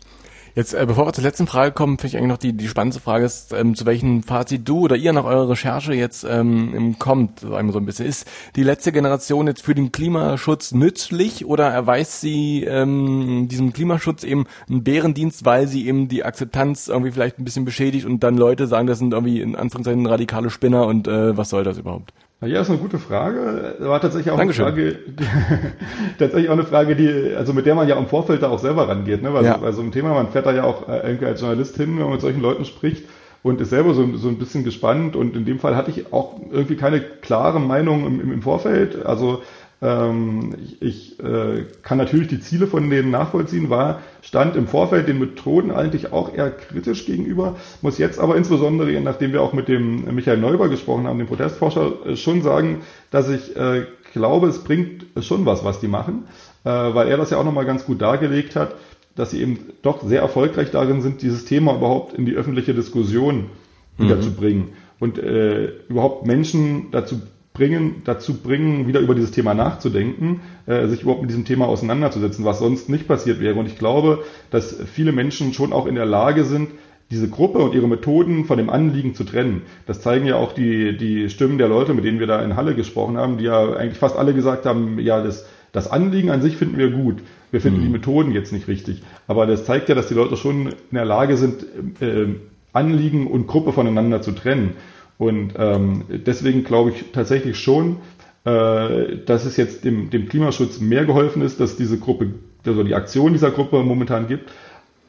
Jetzt, äh, bevor wir zur letzten Frage kommen, finde ich eigentlich noch die, die spannendste Frage ist, ähm, zu welchem Fazit du oder ihr nach eurer Recherche jetzt ähm, kommt, sagen wir so ein bisschen. Ist die letzte Generation jetzt für den Klimaschutz nützlich oder erweist sie ähm, diesem Klimaschutz eben einen Bärendienst, weil sie eben die Akzeptanz irgendwie vielleicht ein bisschen beschädigt und dann Leute sagen, das sind irgendwie in Anführungszeichen radikale Spinner und äh, was soll das überhaupt? Ja, ist eine gute Frage. War tatsächlich auch Dankeschön. eine Frage, die, tatsächlich auch eine Frage, die, also mit der man ja im Vorfeld da auch selber rangeht, ne? Weil ja. bei so einem Thema, man fährt da ja auch äh, irgendwie als Journalist hin, wenn man mit solchen Leuten spricht und ist selber so, so ein bisschen gespannt. Und in dem Fall hatte ich auch irgendwie keine klare Meinung im, im Vorfeld. Also ähm, ich, ich äh, kann natürlich die Ziele von denen nachvollziehen, war, stand im Vorfeld den Methoden eigentlich auch eher kritisch gegenüber, muss jetzt aber insbesondere, nachdem wir auch mit dem Michael Neuber gesprochen haben, dem Protestforscher, äh, schon sagen, dass ich äh, glaube, es bringt schon was, was die machen, äh, weil er das ja auch nochmal ganz gut dargelegt hat, dass sie eben doch sehr erfolgreich darin sind, dieses Thema überhaupt in die öffentliche Diskussion mhm. wiederzubringen. Und äh, überhaupt Menschen dazu bringen, dazu bringen, wieder über dieses Thema nachzudenken, äh, sich überhaupt mit diesem Thema auseinanderzusetzen, was sonst nicht passiert wäre. Und ich glaube, dass viele Menschen schon auch in der Lage sind, diese Gruppe und ihre Methoden von dem Anliegen zu trennen. Das zeigen ja auch die, die Stimmen der Leute, mit denen wir da in Halle gesprochen haben, die ja eigentlich fast alle gesagt haben, ja, das, das Anliegen an sich finden wir gut. Wir finden mhm. die Methoden jetzt nicht richtig. Aber das zeigt ja, dass die Leute schon in der Lage sind, äh, Anliegen und Gruppe voneinander zu trennen. Und ähm, deswegen glaube ich tatsächlich schon, äh, dass es jetzt dem, dem Klimaschutz mehr geholfen ist, dass diese Gruppe, also die Aktion dieser Gruppe momentan gibt,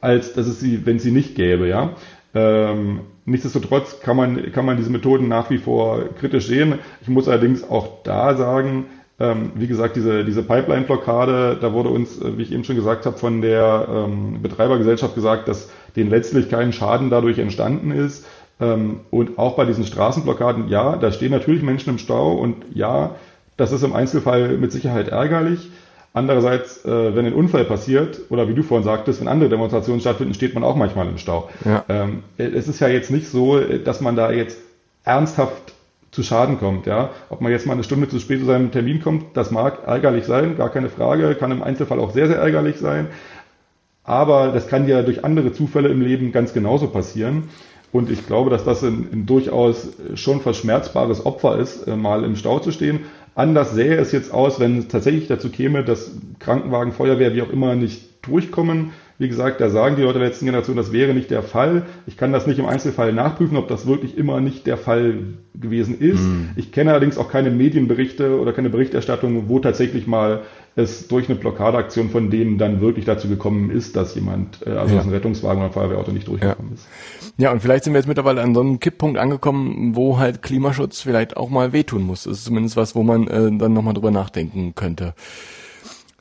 als dass es sie, wenn sie nicht gäbe, ja. Ähm, nichtsdestotrotz kann man, kann man diese Methoden nach wie vor kritisch sehen. Ich muss allerdings auch da sagen, ähm, wie gesagt, diese, diese Pipeline-Blockade, da wurde uns, äh, wie ich eben schon gesagt habe, von der ähm, Betreibergesellschaft gesagt, dass denen letztlich kein Schaden dadurch entstanden ist. Ähm, und auch bei diesen Straßenblockaden, ja, da stehen natürlich Menschen im Stau und ja, das ist im Einzelfall mit Sicherheit ärgerlich. Andererseits, äh, wenn ein Unfall passiert, oder wie du vorhin sagtest, wenn andere Demonstrationen stattfinden, steht man auch manchmal im Stau. Ja. Ähm, es ist ja jetzt nicht so, dass man da jetzt ernsthaft zu Schaden kommt. Ja? Ob man jetzt mal eine Stunde zu spät zu seinem Termin kommt, das mag ärgerlich sein, gar keine Frage, kann im Einzelfall auch sehr, sehr ärgerlich sein. Aber das kann ja durch andere Zufälle im Leben ganz genauso passieren. Und ich glaube, dass das ein, ein durchaus schon verschmerzbares Opfer ist, äh, mal im Stau zu stehen. Anders sähe es jetzt aus, wenn es tatsächlich dazu käme, dass Krankenwagen, Feuerwehr, wie auch immer, nicht durchkommen. Wie gesagt, da sagen die Leute der letzten Generation, das wäre nicht der Fall. Ich kann das nicht im Einzelfall nachprüfen, ob das wirklich immer nicht der Fall gewesen ist. Mhm. Ich kenne allerdings auch keine Medienberichte oder keine Berichterstattung, wo tatsächlich mal es durch eine Blockadeaktion von denen dann wirklich dazu gekommen ist, dass jemand, äh, also ja. ein Rettungswagen oder ein Feuerwehrauto nicht durchgekommen ja. ist. Ja, und vielleicht sind wir jetzt mittlerweile an so einem Kipppunkt angekommen, wo halt Klimaschutz vielleicht auch mal wehtun muss. Das ist zumindest was, wo man äh, dann nochmal drüber nachdenken könnte.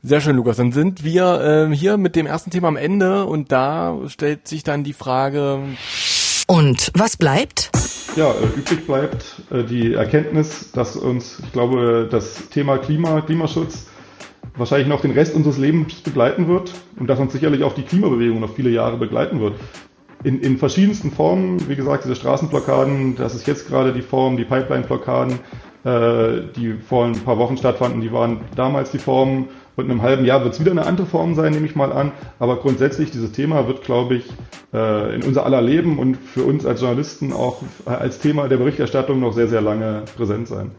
Sehr schön, Lukas. Dann sind wir äh, hier mit dem ersten Thema am Ende und da stellt sich dann die Frage. Und was bleibt? Ja, äh, übrig bleibt äh, die Erkenntnis, dass uns, ich glaube, das Thema Klima, Klimaschutz wahrscheinlich noch den Rest unseres Lebens begleiten wird und dass uns sicherlich auch die Klimabewegung noch viele Jahre begleiten wird. In, in verschiedensten Formen, wie gesagt, diese Straßenblockaden, das ist jetzt gerade die Form, die Pipeline-Blockaden, äh, die vor ein paar Wochen stattfanden, die waren damals die Formen und in einem halben Jahr wird es wieder eine andere Form sein, nehme ich mal an. Aber grundsätzlich, dieses Thema wird, glaube ich, äh, in unser aller Leben und für uns als Journalisten auch als Thema der Berichterstattung noch sehr, sehr lange präsent sein.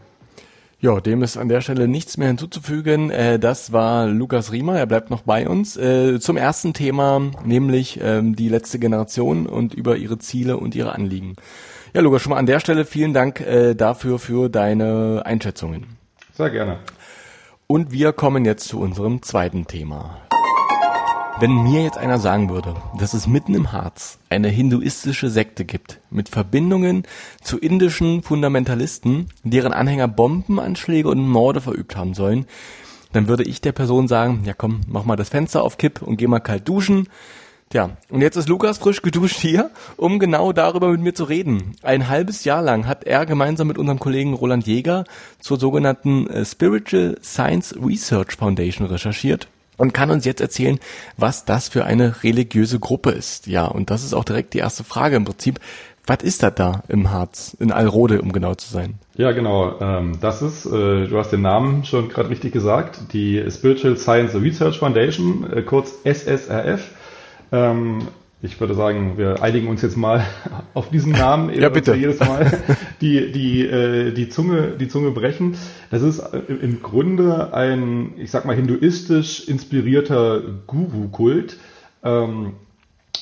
Ja, dem ist an der Stelle nichts mehr hinzuzufügen. Äh, das war Lukas Riemer, er bleibt noch bei uns. Äh, zum ersten Thema, nämlich ähm, die letzte Generation und über ihre Ziele und ihre Anliegen. Ja, Lukas, schon mal an der Stelle vielen Dank äh, dafür für deine Einschätzungen. Sehr gerne. Und wir kommen jetzt zu unserem zweiten Thema. Wenn mir jetzt einer sagen würde, dass es mitten im Harz eine hinduistische Sekte gibt mit Verbindungen zu indischen Fundamentalisten, deren Anhänger Bombenanschläge und Morde verübt haben sollen, dann würde ich der Person sagen, ja komm, mach mal das Fenster auf Kipp und geh mal kalt duschen. Tja, und jetzt ist Lukas frisch geduscht hier, um genau darüber mit mir zu reden. Ein halbes Jahr lang hat er gemeinsam mit unserem Kollegen Roland Jäger zur sogenannten äh, Spiritual Science Research Foundation recherchiert und kann uns jetzt erzählen, was das für eine religiöse Gruppe ist. Ja, und das ist auch direkt die erste Frage im Prinzip. Was ist das da im Harz, in Alrode, um genau zu sein? Ja, genau. Ähm, das ist, äh, du hast den Namen schon gerade richtig gesagt, die Spiritual Science Research Foundation, äh, kurz SSRF. Ähm, ich würde sagen, wir einigen uns jetzt mal auf diesen Namen, ja, bitte. jedes Mal die, die, äh, die, Zunge, die Zunge brechen. Das ist im Grunde ein, ich sag mal, hinduistisch inspirierter Guru-Kult. Ähm,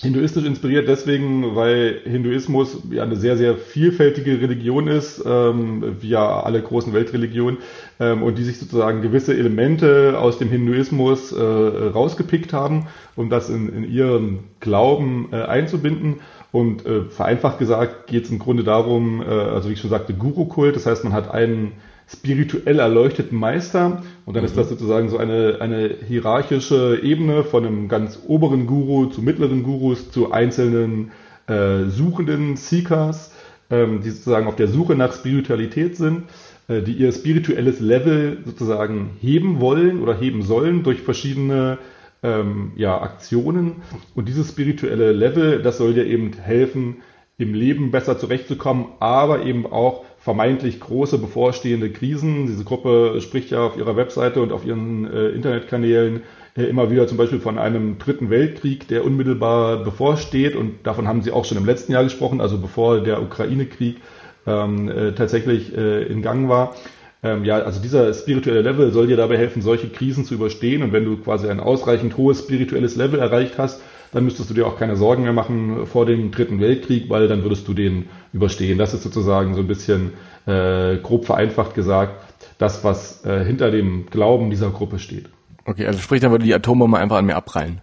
Hinduistisch inspiriert deswegen, weil Hinduismus ja eine sehr, sehr vielfältige Religion ist, ähm, wie ja alle großen Weltreligionen, ähm, und die sich sozusagen gewisse Elemente aus dem Hinduismus äh, rausgepickt haben, um das in, in ihren Glauben äh, einzubinden. Und äh, vereinfacht gesagt geht es im Grunde darum, äh, also wie ich schon sagte, Guru-Kult, das heißt, man hat einen spirituell erleuchteten Meister. Und dann mhm. ist das sozusagen so eine, eine hierarchische Ebene von einem ganz oberen Guru zu mittleren Gurus zu einzelnen äh, Suchenden, Seekers, ähm, die sozusagen auf der Suche nach Spiritualität sind, äh, die ihr spirituelles Level sozusagen heben wollen oder heben sollen durch verschiedene ähm, ja, Aktionen. Und dieses spirituelle Level, das soll dir eben helfen, im Leben besser zurechtzukommen, aber eben auch vermeintlich große bevorstehende Krisen. Diese Gruppe spricht ja auf ihrer Webseite und auf ihren äh, Internetkanälen äh, immer wieder zum Beispiel von einem dritten Weltkrieg, der unmittelbar bevorsteht. Und davon haben sie auch schon im letzten Jahr gesprochen, also bevor der Ukraine-Krieg ähm, äh, tatsächlich äh, in Gang war. Ähm, ja, also dieser spirituelle Level soll dir dabei helfen, solche Krisen zu überstehen. Und wenn du quasi ein ausreichend hohes spirituelles Level erreicht hast, dann müsstest du dir auch keine Sorgen mehr machen vor dem Dritten Weltkrieg, weil dann würdest du den überstehen. Das ist sozusagen so ein bisschen äh, grob vereinfacht gesagt das, was äh, hinter dem Glauben dieser Gruppe steht. Okay, also sprich, dann würde die Atombombe einfach an mir abprallen.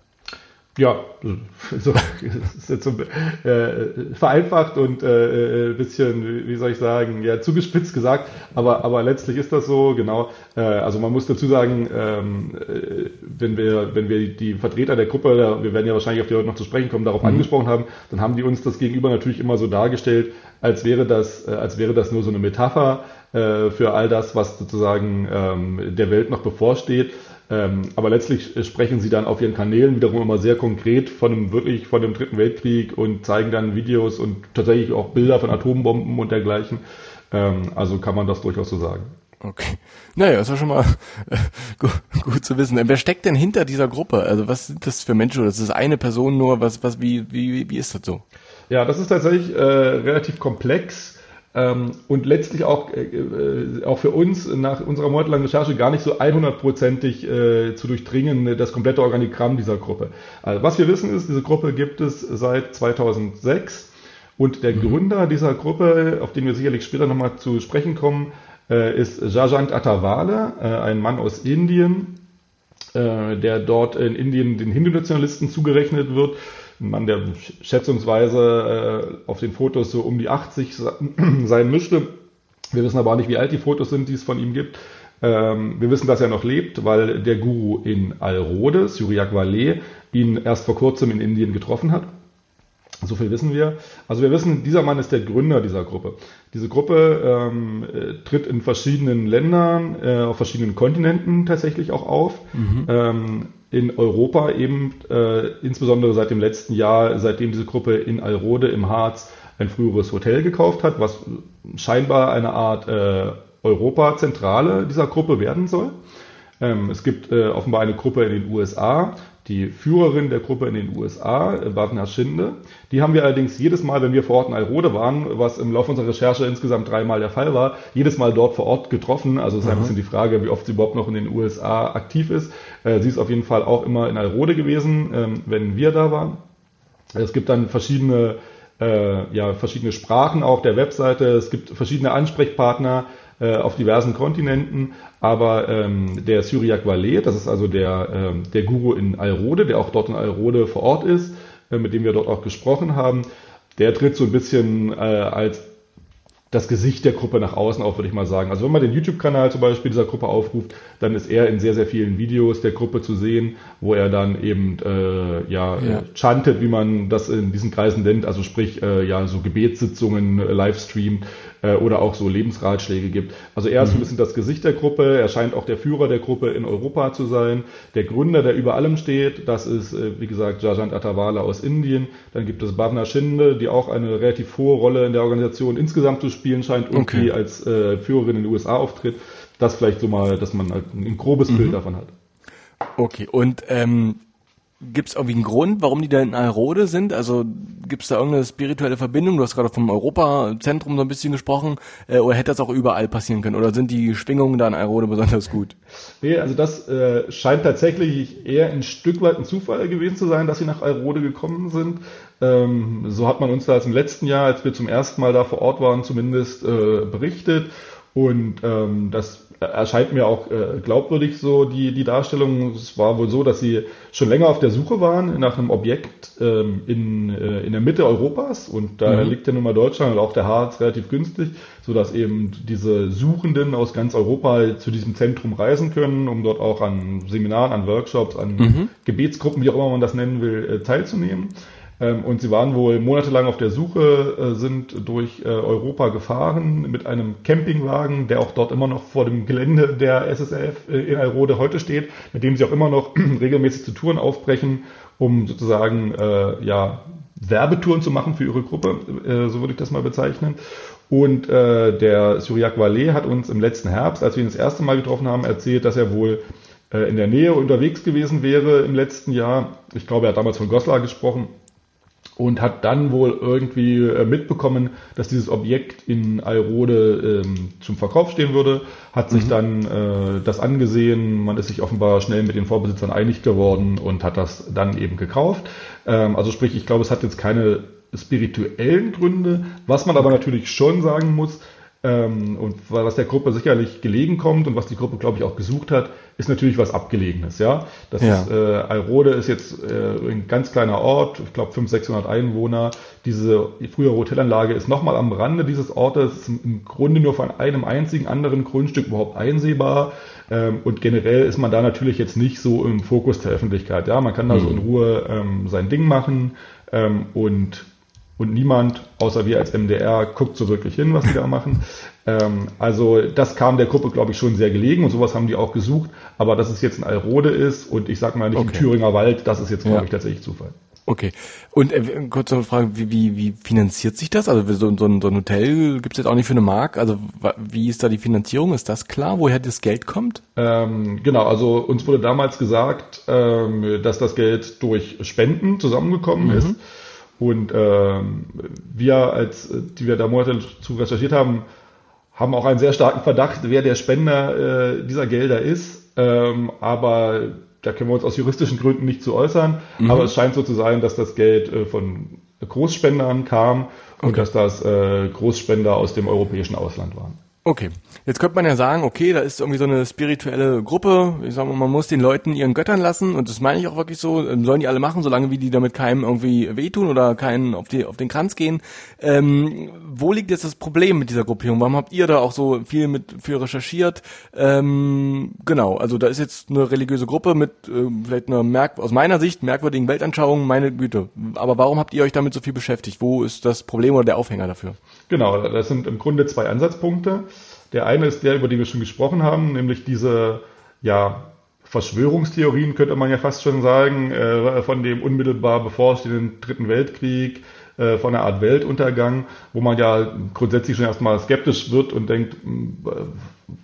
Ja, so, ist jetzt so äh, vereinfacht und äh, ein bisschen, wie soll ich sagen, ja, zugespitzt gesagt, aber, aber letztlich ist das so, genau. Äh, also man muss dazu sagen, ähm, äh, wenn wir, wenn wir die Vertreter der Gruppe, wir werden ja wahrscheinlich auf die heute noch zu sprechen kommen, darauf mhm. angesprochen haben, dann haben die uns das gegenüber natürlich immer so dargestellt, als wäre das, äh, als wäre das nur so eine Metapher äh, für all das, was sozusagen ähm, der Welt noch bevorsteht. Ähm, aber letztlich sprechen sie dann auf ihren Kanälen wiederum immer sehr konkret von dem wirklich von dem Dritten Weltkrieg und zeigen dann Videos und tatsächlich auch Bilder von Atombomben und dergleichen. Ähm, also kann man das durchaus so sagen. Okay. Naja, ist ja schon mal äh, gut, gut, zu wissen. Wer steckt denn hinter dieser Gruppe? Also was sind das für Menschen? Das ist eine Person nur. Was, was, wie, wie, wie ist das so? Ja, das ist tatsächlich äh, relativ komplex. Ähm, und letztlich auch, äh, äh, auch für uns nach unserer monatelangen Recherche gar nicht so 100%ig äh, zu durchdringen, das komplette Organigramm dieser Gruppe. Also was wir wissen ist, diese Gruppe gibt es seit 2006 und der mhm. Gründer dieser Gruppe, auf den wir sicherlich später nochmal zu sprechen kommen, äh, ist Jajant Attawale, äh, ein Mann aus Indien, äh, der dort in Indien den Hindu-Nationalisten zugerechnet wird ein Mann, der schätzungsweise äh, auf den Fotos so um die 80 sein müsste. Wir wissen aber auch nicht, wie alt die Fotos sind, die es von ihm gibt. Ähm, wir wissen, dass er noch lebt, weil der Guru in Alrode, Syriac Valais, ihn erst vor kurzem in Indien getroffen hat. So viel wissen wir. Also wir wissen, dieser Mann ist der Gründer dieser Gruppe. Diese Gruppe ähm, äh, tritt in verschiedenen Ländern, äh, auf verschiedenen Kontinenten tatsächlich auch auf. Mhm. Ähm, in Europa eben, äh, insbesondere seit dem letzten Jahr, seitdem diese Gruppe in Alrode im Harz ein früheres Hotel gekauft hat, was scheinbar eine Art äh, Europa-Zentrale dieser Gruppe werden soll. Ähm, es gibt äh, offenbar eine Gruppe in den USA, die Führerin der Gruppe in den USA, Wagner Schinde. Die haben wir allerdings jedes Mal, wenn wir vor Ort in Alrode waren, was im Laufe unserer Recherche insgesamt dreimal der Fall war, jedes Mal dort vor Ort getroffen. Also es ist mhm. ein bisschen die Frage, wie oft sie überhaupt noch in den USA aktiv ist. Äh, sie ist auf jeden Fall auch immer in Alrode gewesen, ähm, wenn wir da waren. Es gibt dann verschiedene, äh, ja, verschiedene Sprachen auf der Webseite. Es gibt verschiedene Ansprechpartner äh, auf diversen Kontinenten. Aber ähm, der Syriac Valet, das ist also der, ähm, der Guru in Alrode, der auch dort in Alrode vor Ort ist, äh, mit dem wir dort auch gesprochen haben, der tritt so ein bisschen äh, als das Gesicht der Gruppe nach außen auf, würde ich mal sagen. Also wenn man den YouTube-Kanal zum Beispiel dieser Gruppe aufruft, dann ist er in sehr, sehr vielen Videos der Gruppe zu sehen, wo er dann eben äh, ja, ja. chantet, wie man das in diesen Kreisen nennt, also sprich äh, ja so Gebetssitzungen, äh, Livestream äh, oder auch so Lebensratschläge gibt. Also er ist mhm. ein bisschen das Gesicht der Gruppe, er scheint auch der Führer der Gruppe in Europa zu sein. Der Gründer, der über allem steht, das ist, äh, wie gesagt, Jajant Atawala aus Indien. Dann gibt es Bhavna Shinde, die auch eine relativ hohe Rolle in der Organisation insgesamt zu spielen scheint und okay. die als äh, Führerin in den USA auftritt. Das vielleicht so mal, dass man halt ein grobes mhm. Bild davon hat. Okay, und ähm, Gibt es irgendwie einen Grund, warum die da in Alrode sind? Also gibt es da irgendeine spirituelle Verbindung? Du hast gerade vom Europazentrum so ein bisschen gesprochen. Äh, oder hätte das auch überall passieren können? Oder sind die Schwingungen da in Alrode besonders gut? Nee, also das äh, scheint tatsächlich eher ein Stück weit ein Zufall gewesen zu sein, dass sie nach Alrode gekommen sind. Ähm, so hat man uns das im letzten Jahr, als wir zum ersten Mal da vor Ort waren, zumindest äh, berichtet. Und ähm, das erscheint mir auch äh, glaubwürdig so die, die Darstellung. Es war wohl so, dass sie schon länger auf der Suche waren nach einem Objekt ähm, in, äh, in der Mitte Europas und da mhm. liegt ja nun mal Deutschland und auch der Harz relativ günstig, so dass eben diese Suchenden aus ganz Europa zu diesem Zentrum reisen können, um dort auch an Seminaren, an Workshops, an mhm. Gebetsgruppen, wie auch immer man das nennen will, äh, teilzunehmen. Ähm, und sie waren wohl monatelang auf der Suche, äh, sind durch äh, Europa gefahren mit einem Campingwagen, der auch dort immer noch vor dem Gelände der SSF äh, in Alrode heute steht, mit dem sie auch immer noch regelmäßig zu Touren aufbrechen, um sozusagen ja Werbetouren zu machen für ihre Gruppe, so würde ich das mal bezeichnen. Und der Syriac Valet hat uns im letzten Herbst, als wir ihn das erste Mal getroffen haben, erzählt, dass er wohl in der Nähe unterwegs gewesen wäre im letzten Jahr. Ich glaube, er hat damals von Goslar gesprochen und hat dann wohl irgendwie äh, mitbekommen, dass dieses Objekt in Alrode ähm, zum Verkauf stehen würde, hat sich mhm. dann äh, das angesehen, man ist sich offenbar schnell mit den Vorbesitzern einig geworden und hat das dann eben gekauft. Ähm, also sprich, ich glaube, es hat jetzt keine spirituellen Gründe, was man aber natürlich schon sagen muss, ähm, und was der Gruppe sicherlich gelegen kommt und was die Gruppe, glaube ich, auch gesucht hat, ist natürlich was Abgelegenes. Ja, das ja. ist äh, Alrode ist jetzt äh, ein ganz kleiner Ort, ich glaube 500, 600 Einwohner. Diese frühere Hotelanlage ist nochmal am Rande dieses Ortes, ist im Grunde nur von einem einzigen anderen Grundstück überhaupt einsehbar. Ähm, und generell ist man da natürlich jetzt nicht so im Fokus der Öffentlichkeit. Ja, man kann da mhm. so in Ruhe ähm, sein Ding machen ähm, und und niemand, außer wir als MDR, guckt so wirklich hin, was die da machen. Ähm, also das kam der Gruppe, glaube ich, schon sehr gelegen und sowas haben die auch gesucht. Aber dass es jetzt in Alrode ist und ich sag mal nicht okay. im Thüringer Wald, das ist jetzt, glaube ja. ich, tatsächlich Zufall. Okay. Und äh, kurze Frage, wie, wie, wie finanziert sich das? Also so, so, ein, so ein Hotel gibt's jetzt auch nicht für eine Mark. Also wie ist da die Finanzierung? Ist das klar, woher das Geld kommt? Ähm, genau, also uns wurde damals gesagt, ähm, dass das Geld durch Spenden zusammengekommen mhm. ist. Und ähm, wir, als die wir da Monate zu recherchiert haben, haben auch einen sehr starken Verdacht, wer der Spender äh, dieser Gelder ist. Ähm, aber da können wir uns aus juristischen Gründen nicht zu äußern. Mhm. Aber es scheint so zu sein, dass das Geld äh, von Großspendern kam und okay. dass das äh, Großspender aus dem europäischen Ausland waren. Okay, jetzt könnte man ja sagen, okay, da ist irgendwie so eine spirituelle Gruppe. Ich sage mal, man muss den Leuten ihren Göttern lassen und das meine ich auch wirklich so. Ähm, sollen die alle machen, solange wie die damit keinem irgendwie wehtun oder keinen auf, die, auf den Kranz gehen. Ähm, wo liegt jetzt das Problem mit dieser Gruppierung? Warum habt ihr da auch so viel mit für recherchiert? Ähm, genau, also da ist jetzt eine religiöse Gruppe mit äh, vielleicht einer merk aus meiner Sicht merkwürdigen Weltanschauung, meine Güte. Aber warum habt ihr euch damit so viel beschäftigt? Wo ist das Problem oder der Aufhänger dafür? Genau, das sind im Grunde zwei Ansatzpunkte. Der eine ist der, über den wir schon gesprochen haben, nämlich diese, ja, Verschwörungstheorien könnte man ja fast schon sagen, äh, von dem unmittelbar bevorstehenden Dritten Weltkrieg, äh, von einer Art Weltuntergang, wo man ja grundsätzlich schon erstmal skeptisch wird und denkt,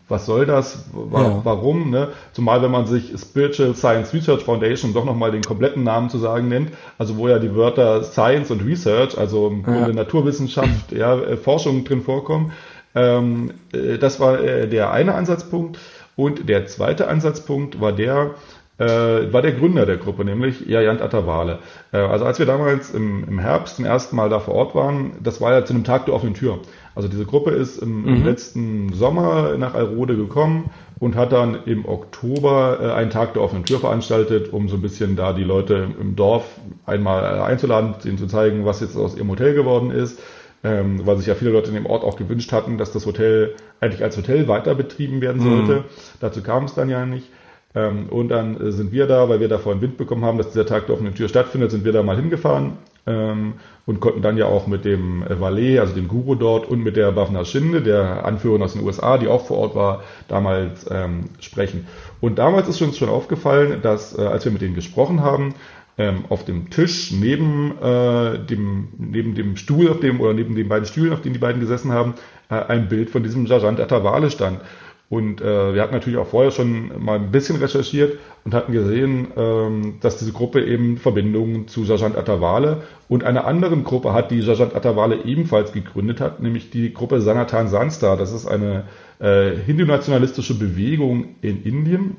was soll das? Ja. Warum? Ne? Zumal wenn man sich Spiritual Science Research Foundation doch nochmal den kompletten Namen zu sagen nennt, also wo ja die Wörter Science und Research, also im Grunde ja. Naturwissenschaft, ja, äh, Forschung drin vorkommen. Ähm, äh, das war äh, der eine Ansatzpunkt. Und der zweite Ansatzpunkt war der, äh, war der Gründer der Gruppe, nämlich Jayant Atawale. Äh, also als wir damals im, im, Herbst zum ersten Mal da vor Ort waren, das war ja zu einem Tag der offenen Tür. Also diese Gruppe ist im, mhm. im letzten Sommer nach Alrode gekommen und hat dann im Oktober äh, einen Tag der offenen Tür veranstaltet, um so ein bisschen da die Leute im Dorf einmal äh, einzuladen, ihnen zu zeigen, was jetzt aus ihrem Hotel geworden ist. Ähm, weil sich ja viele Leute in dem Ort auch gewünscht hatten, dass das Hotel eigentlich als Hotel weiter betrieben werden sollte. Mhm. Dazu kam es dann ja nicht. Ähm, und dann äh, sind wir da, weil wir da vorhin Wind bekommen haben, dass dieser Tag der offenen Tür stattfindet, sind wir da mal hingefahren ähm, und konnten dann ja auch mit dem äh, Valet, also dem Guru dort und mit der Bhavna Schinde, der Anführerin aus den USA, die auch vor Ort war, damals ähm, sprechen. Und damals ist uns schon aufgefallen, dass äh, als wir mit denen gesprochen haben, ähm, auf dem Tisch neben äh, dem neben dem Stuhl auf dem oder neben den beiden Stühlen, auf denen die beiden gesessen haben, äh, ein Bild von diesem Sergeant Atavale stand. Und äh, wir hatten natürlich auch vorher schon mal ein bisschen recherchiert und hatten gesehen, ähm, dass diese Gruppe eben Verbindungen zu Sergeant Atawale und einer anderen Gruppe hat, die Sergeant Atawale ebenfalls gegründet hat, nämlich die Gruppe Sanatan Sanstar. Das ist eine äh, hindu-nationalistische Bewegung in Indien.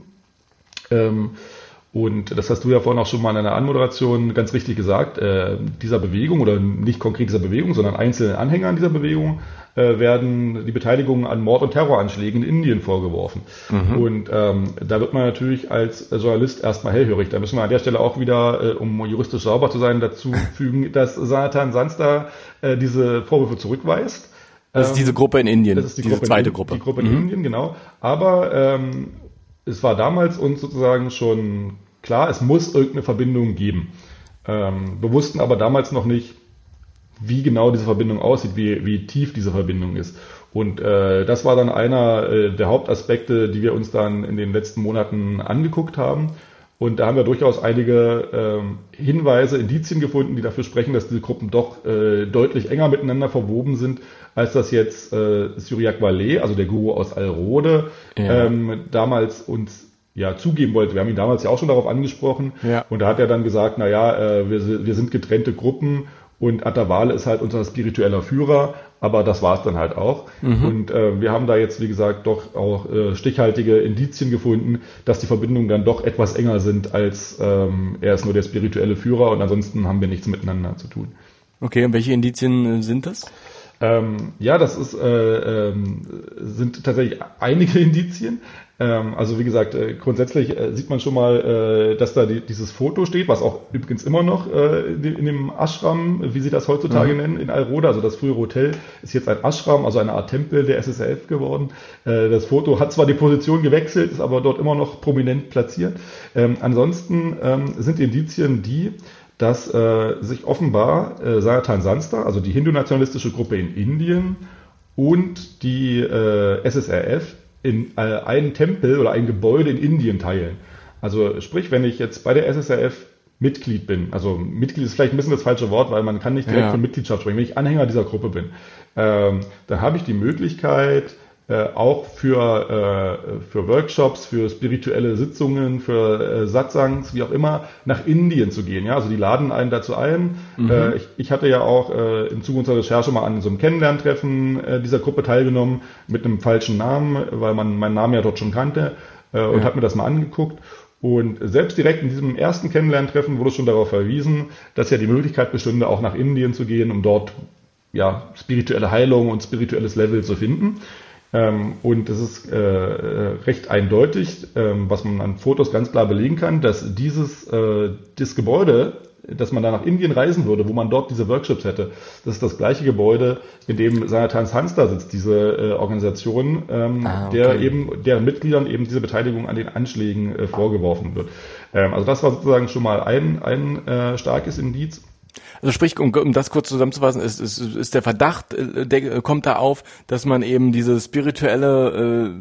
Ähm, und das hast du ja vorhin auch schon mal in einer Anmoderation ganz richtig gesagt. Äh, dieser Bewegung oder nicht konkret dieser Bewegung, sondern einzelnen Anhängern dieser Bewegung äh, werden die Beteiligung an Mord- und Terroranschlägen in Indien vorgeworfen. Mhm. Und ähm, da wird man natürlich als Journalist erstmal hellhörig. Da müssen wir an der Stelle auch wieder, äh, um juristisch sauber zu sein, dazu fügen, dass Satan Sansta äh, diese Vorwürfe zurückweist. Das ist diese Gruppe in Indien, das ist die diese Gruppe zweite in, Gruppe. Die Gruppe in mhm. Indien, genau. Aber ähm, es war damals uns sozusagen schon klar, es muss irgendeine Verbindung geben. Ähm, wir wussten aber damals noch nicht, wie genau diese Verbindung aussieht, wie, wie tief diese Verbindung ist. Und äh, das war dann einer äh, der Hauptaspekte, die wir uns dann in den letzten Monaten angeguckt haben. Und da haben wir durchaus einige äh, Hinweise, Indizien gefunden, die dafür sprechen, dass diese Gruppen doch äh, deutlich enger miteinander verwoben sind, als das jetzt äh, Syriac Valet, also der Guru aus Alrode, ja. ähm, damals uns ja zugeben wollte. Wir haben ihn damals ja auch schon darauf angesprochen ja. und da hat er dann gesagt, na ja, äh, wir, wir sind getrennte Gruppen und Atavale ist halt unser spiritueller Führer, aber das war es dann halt auch. Mhm. Und äh, wir haben da jetzt, wie gesagt, doch auch äh, stichhaltige Indizien gefunden, dass die Verbindungen dann doch etwas enger sind, als ähm, er ist nur der spirituelle Führer und ansonsten haben wir nichts miteinander zu tun. Okay, und welche Indizien äh, sind das? Ähm, ja, das ist, äh, ähm, sind tatsächlich einige Indizien. Ähm, also wie gesagt, äh, grundsätzlich äh, sieht man schon mal, äh, dass da die, dieses Foto steht, was auch übrigens immer noch in, in, dem Ashram, wie sie das heutzutage mhm. nennen, in Alroda, also das frühere Hotel, ist jetzt ein Ashram, also eine Art Tempel der SSLF geworden. Das Foto hat zwar die Position gewechselt, ist aber dort immer noch prominent platziert. Ähm, ansonsten ähm, sind die Indizien die, dass äh, sich offenbar äh, Sanatan Sansta, also die hindu-nationalistische Gruppe in Indien und die äh, SSRF in äh, einen Tempel oder ein Gebäude in Indien teilen. Also sprich, wenn ich jetzt bei der SSRF Mitglied bin, also Mitglied ist vielleicht ein bisschen das falsche Wort, weil man kann nicht direkt ja. von Mitgliedschaft sprechen. Wenn ich Anhänger dieser Gruppe bin, ähm, dann habe ich die Möglichkeit, äh, auch für, äh, für Workshops, für spirituelle Sitzungen, für äh, Satsangs, wie auch immer, nach Indien zu gehen. Ja, also die laden einen dazu ein. Mhm. Äh, ich, ich hatte ja auch äh, im Zuge unserer Recherche mal an so einem Kennenlerntreffen äh, dieser Gruppe teilgenommen mit einem falschen Namen, weil man meinen Namen ja dort schon kannte äh, und ja. habe mir das mal angeguckt. Und selbst direkt in diesem ersten Kennenlerntreffen wurde schon darauf verwiesen, dass ja die Möglichkeit bestünde, auch nach Indien zu gehen, um dort ja, spirituelle Heilung und spirituelles Level zu finden. Ähm, und es ist äh, recht eindeutig, ähm, was man an Fotos ganz klar belegen kann, dass dieses äh, das Gebäude, dass man da nach Indien reisen würde, wo man dort diese Workshops hätte, das ist das gleiche Gebäude, in dem Sanatans Hans da sitzt, diese äh, Organisation, ähm, ah, okay. der eben, deren Mitgliedern eben diese Beteiligung an den Anschlägen äh, vorgeworfen wird. Ähm, also das war sozusagen schon mal ein, ein äh, starkes Indiz. Also sprich, um, um das kurz zusammenzufassen, ist, ist, ist der Verdacht, äh, der kommt da auf, dass man eben diese spirituelle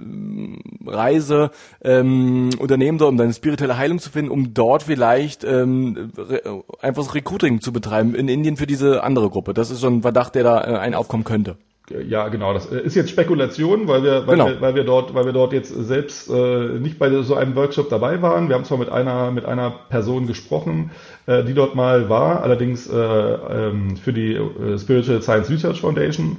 äh, Reise ähm, unternehmen soll, um seine spirituelle Heilung zu finden, um dort vielleicht ähm, re einfach das Recruiting zu betreiben in Indien für diese andere Gruppe. Das ist so ein Verdacht, der da äh, ein aufkommen könnte. Ja, genau. Das äh, ist jetzt Spekulation, weil wir, weil, Genau. wir, weil wir dort, weil wir dort jetzt selbst äh, nicht bei so einem Workshop dabei waren. Wir haben zwar mit einer mit einer Person gesprochen, äh, die dort mal war, allerdings äh, ähm, für die äh, Spiritual Science Research Foundation.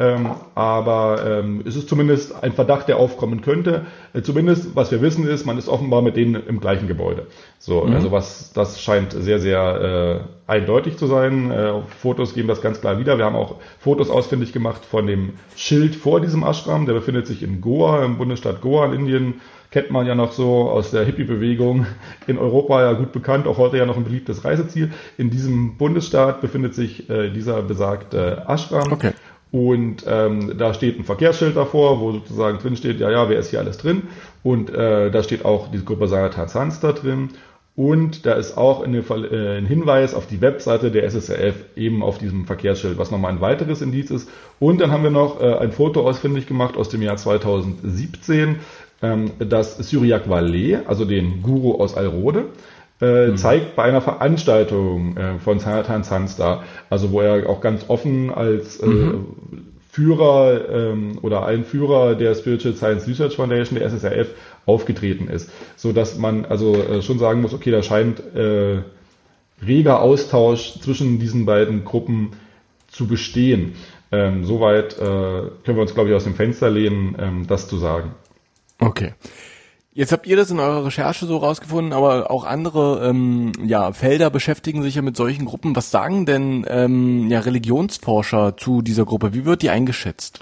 Ähm, aber ähm, es ist zumindest ein Verdacht, der aufkommen könnte. Äh, zumindest, was wir wissen, ist, man ist offenbar mit denen im gleichen Gebäude. So, also was das scheint sehr, sehr äh, eindeutig zu sein. Äh, Fotos geben das ganz klar wieder. Wir haben auch Fotos ausfindig gemacht von dem Schild vor diesem Ashram. Der befindet sich in Goa, im Bundesstaat Goa in Indien. Kennt man ja noch so aus der Hippie-Bewegung in Europa ja gut bekannt, auch heute ja noch ein beliebtes Reiseziel. In diesem Bundesstaat befindet sich äh, dieser besagte Ashram. Okay. Und ähm, da steht ein Verkehrsschild davor, wo sozusagen drin steht, ja, ja, wer ist hier alles drin? Und äh, da steht auch die Gruppe Sanatar Sans da drin. Und da ist auch ein, äh, ein Hinweis auf die Webseite der SSRF eben auf diesem Verkehrsschild, was nochmal ein weiteres Indiz ist. Und dann haben wir noch äh, ein Foto ausfindig gemacht aus dem Jahr 2017, ähm, das Syriac Valet, also den Guru aus Alrode, äh, zeigt bei einer Veranstaltung äh, von Sanatan Sansta, also wo er auch ganz offen als äh, Führer ähm, oder ein Führer der Spiritual Science Research Foundation, der SSRF, aufgetreten ist, so dass man also äh, schon sagen muss, okay, da scheint äh, reger Austausch zwischen diesen beiden Gruppen zu bestehen. Ähm, soweit äh, können wir uns, glaube ich, aus dem Fenster lehnen, ähm, das zu sagen. Okay. Jetzt habt ihr das in eurer Recherche so rausgefunden, aber auch andere ähm, ja, Felder beschäftigen sich ja mit solchen Gruppen. Was sagen denn ähm, ja, Religionsforscher zu dieser Gruppe? Wie wird die eingeschätzt?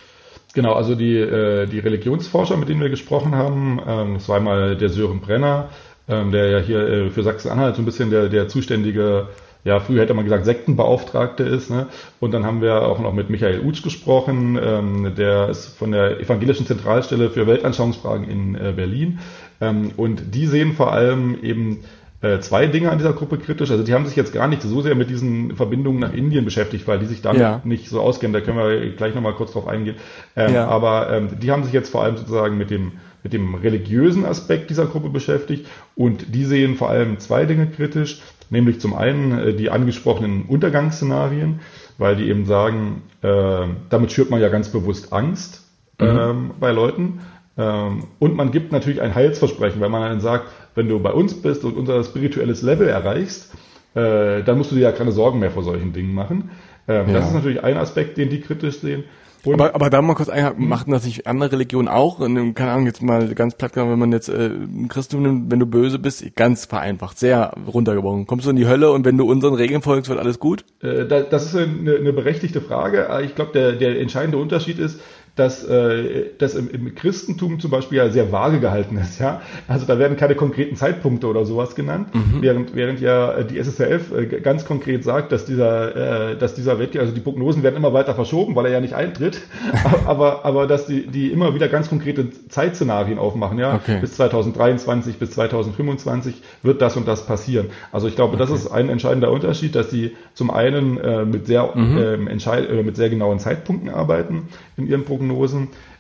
Genau, also die, äh, die Religionsforscher, mit denen wir gesprochen haben, ähm, das war einmal der Sören Brenner, ähm, der ja hier äh, für Sachsen-Anhalt so ein bisschen der, der zuständige, ja, früher hätte man gesagt, Sektenbeauftragte ist. Ne? Und dann haben wir auch noch mit Michael Utsch gesprochen, ähm, der ist von der Evangelischen Zentralstelle für Weltanschauungsfragen in äh, Berlin. Ähm, und die sehen vor allem eben äh, zwei Dinge an dieser Gruppe kritisch. Also die haben sich jetzt gar nicht so sehr mit diesen Verbindungen nach Indien beschäftigt, weil die sich damit Ja. nicht so auskennen. Da können wir gleich nochmal kurz drauf eingehen. Ähm, Ja. Aber ähm, die haben sich jetzt vor allem sozusagen mit dem, mit dem religiösen Aspekt dieser Gruppe beschäftigt und die sehen vor allem zwei Dinge kritisch, nämlich zum einen äh, die angesprochenen Untergangsszenarien, weil die eben sagen, äh, damit schürt man ja ganz bewusst Angst ähm, bei Leuten. Ähm, und man gibt natürlich ein Heilsversprechen, weil man dann sagt, wenn du bei uns bist und unser spirituelles Level erreichst, äh, dann musst du dir ja keine Sorgen mehr vor solchen Dingen machen. Ähm, Ja. Das ist natürlich ein Aspekt, den die kritisch sehen. Und Aber, aber da mal kurz einhaken, machen das nicht andere Religionen auch? Und, keine Ahnung, jetzt mal ganz platt gesagt, wenn man jetzt äh, ein Christum nimmt, wenn du böse bist, ganz vereinfacht, sehr runtergebrochen. Kommst du in die Hölle und wenn du unseren Regeln folgst, wird alles gut? Äh, da- Das ist eine, eine berechtigte Frage. Aber Ich glaube, der, der entscheidende Unterschied ist, dass äh, das im, im Christentum zum Beispiel ja sehr vage gehalten ist. Ja, also da werden keine konkreten Zeitpunkte oder sowas genannt, während während ja die SSRF äh, ganz konkret sagt, dass dieser äh, dass dieser Wett, also die Prognosen werden immer weiter verschoben, weil er ja nicht eintritt, aber aber dass die die immer wieder ganz konkrete Zeitszenarien aufmachen. Ja, Okay. bis 2023 bis 2025 wird das und das passieren. Also ich glaube, das ist ein entscheidender Unterschied, dass die zum einen äh, mit sehr ähm, entscheid äh, mit sehr genauen Zeitpunkten arbeiten in ihren Prognosen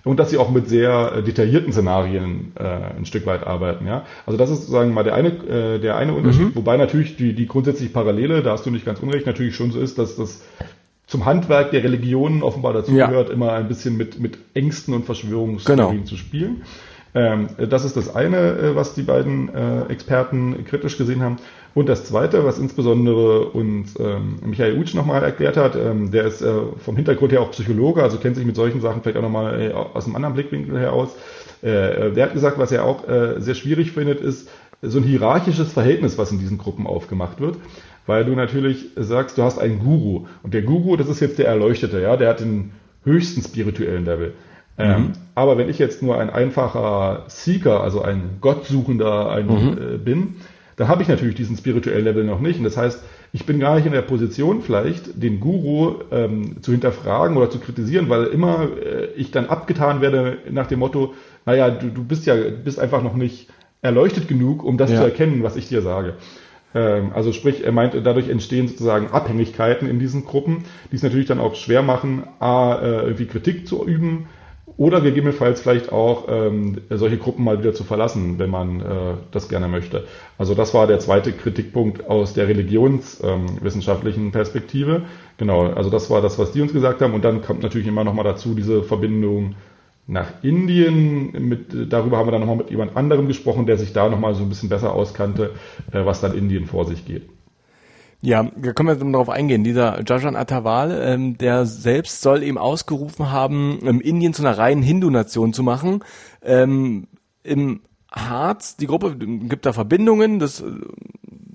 und dass sie auch mit sehr äh, detaillierten Szenarien äh, ein Stück weit arbeiten. Ja, also das ist sozusagen mal der eine äh, der eine Unterschied, wobei natürlich die die grundsätzlich Parallele, da hast du nicht ganz unrecht, natürlich schon so ist, dass das zum Handwerk der Religionen offenbar dazu Ja. gehört, immer ein bisschen mit, mit Ängsten und Verschwörungstheorien Genau. zu spielen. Ähm, das ist das eine, äh, was die beiden äh, Experten kritisch gesehen haben. Und das zweite, was insbesondere uns ähm, Michael Utsch nochmal erklärt hat, ähm, der ist äh, vom Hintergrund her auch Psychologe, also kennt sich mit solchen Sachen vielleicht auch nochmal äh, aus einem anderen Blickwinkel her aus. Äh, der hat gesagt, was er auch äh, sehr schwierig findet, ist so ein hierarchisches Verhältnis, was in diesen Gruppen aufgemacht wird. Weil du natürlich sagst, du hast einen Guru. Und der Guru, das ist jetzt der Erleuchtete, ja, der hat den höchsten spirituellen Level. Ähm, aber wenn ich jetzt nur ein einfacher Seeker, also ein Gottsuchender ein, äh, bin, dann habe ich natürlich diesen spirituellen Level noch nicht. Und das heißt, ich bin gar nicht in der Position, vielleicht den Guru ähm, zu hinterfragen oder zu kritisieren, weil immer äh, ich dann abgetan werde nach dem Motto, naja, du, du bist ja bist einfach noch nicht erleuchtet genug, um das Ja. zu erkennen, was ich dir sage. Ähm, also sprich, er meint, dadurch entstehen sozusagen Abhängigkeiten in diesen Gruppen, die es natürlich dann auch schwer machen, a, äh, irgendwie Kritik zu üben, oder gegebenenfalls vielleicht auch ähm, solche Gruppen mal wieder zu verlassen, wenn man äh, das gerne möchte. Also das war der zweite Kritikpunkt aus der religionswissenschaftlichen ähm, Perspektive. Genau, also das war das, was die uns gesagt haben. Und dann kommt natürlich immer nochmal dazu diese Verbindung nach Indien. Mit, darüber haben wir dann nochmal mit jemand anderem gesprochen, der sich da nochmal so ein bisschen besser auskannte, äh, was dann Indien vor sich geht. Ja, da können wir darauf eingehen. Dieser Jajan Atawal, ähm, der selbst soll eben ausgerufen haben, ähm, Indien zu einer reinen Hindu-Nation zu machen. Ähm, Im Harz, die Gruppe gibt da Verbindungen, das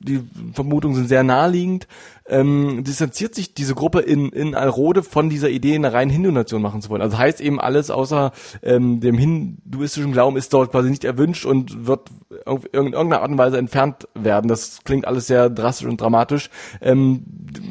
die Vermutungen sind sehr naheliegend, ähm, distanziert sich diese Gruppe in, in Alrode von dieser Idee, eine rein Hindu-Nation machen zu wollen. Also heißt eben alles außer ähm, dem hinduistischen Glauben ist dort quasi nicht erwünscht und wird in irgendeiner Art und Weise entfernt werden. Das klingt alles sehr drastisch und dramatisch, ähm,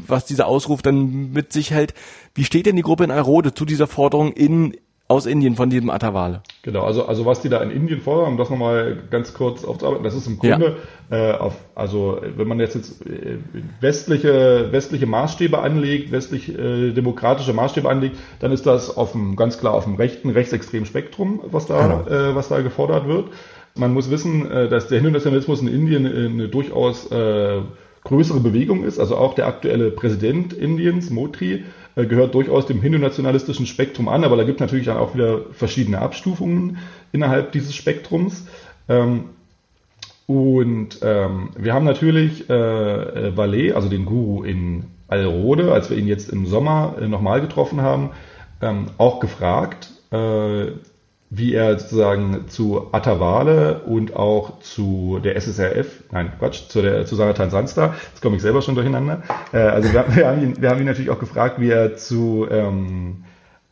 was dieser Ausruf dann mit sich hält. Wie steht denn die Gruppe in Alrode zu dieser Forderung in aus Indien von diesem Atawale. Genau, also, also was die da in Indien fordern, um das nochmal ganz kurz aufzuarbeiten, das ist im Grunde, ja. äh, auf, also wenn man jetzt, jetzt äh, westliche, westliche Maßstäbe anlegt, westlich äh, demokratische Maßstäbe anlegt, dann ist das auf dem, ganz klar auf dem rechten, rechtsextremen Spektrum, was da, genau. äh, was da gefordert wird. Man muss wissen, äh, dass der Hindu-Nationalismus in Indien eine durchaus äh, größere Bewegung ist. Also auch der aktuelle Präsident Indiens, Motri, äh, gehört durchaus dem hindu-nationalistischen Spektrum an, aber da gibt es natürlich dann auch wieder verschiedene Abstufungen innerhalb dieses Spektrums. Ähm, und ähm, wir haben natürlich äh, äh Valet, also den Guru in Alrode, als wir ihn jetzt im Sommer äh, nochmal getroffen haben, ähm, auch gefragt, äh, wie er sozusagen zu Atawale und auch zu der SSRF, nein, Quatsch, zu, der, zu Sanatan Sansta, jetzt komme ich selber schon durcheinander. Äh, also wir, wir, haben ihn, wir haben ihn natürlich auch gefragt, wie er zu ähm,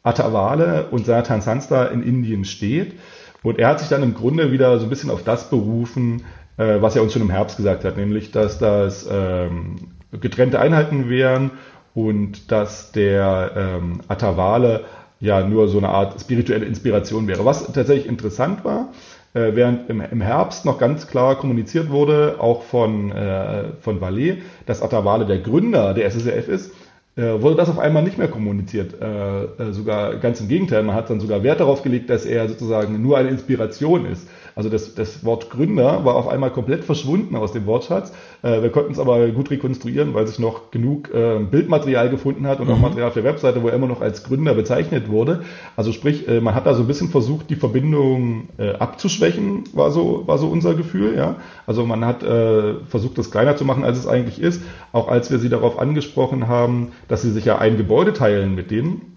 Atawale und Sanatan Sansta in Indien steht. Und er hat sich dann im Grunde wieder so ein bisschen auf das berufen, äh, was er uns schon im Herbst gesagt hat, nämlich, dass das ähm, getrennte Einheiten wären und dass der ähm, Atawale ja nur so eine Art spirituelle Inspiration wäre. Was tatsächlich interessant war, äh, während im, im, Herbst noch ganz klar kommuniziert wurde, auch von, äh, von Valet, dass Atavale der Gründer der SSRF ist, äh, wurde das auf einmal nicht mehr kommuniziert. Äh, äh, sogar ganz im Gegenteil, man hat dann sogar Wert darauf gelegt, dass er sozusagen nur eine Inspiration ist. Also das, das Wort Gründer war auf einmal komplett verschwunden aus dem Wortschatz. Äh, wir konnten es aber gut rekonstruieren, weil sich noch genug äh, Bildmaterial gefunden hat und mhm. auch Material auf der Webseite, wo er immer noch als Gründer bezeichnet wurde. Also sprich, äh, man hat da so ein bisschen versucht, die Verbindung äh, abzuschwächen, war so, war so unser Gefühl. Ja? Also man hat äh, versucht, das kleiner zu machen, als es eigentlich ist. Auch als wir sie darauf angesprochen haben, dass sie sich ja ein Gebäude teilen mit denen,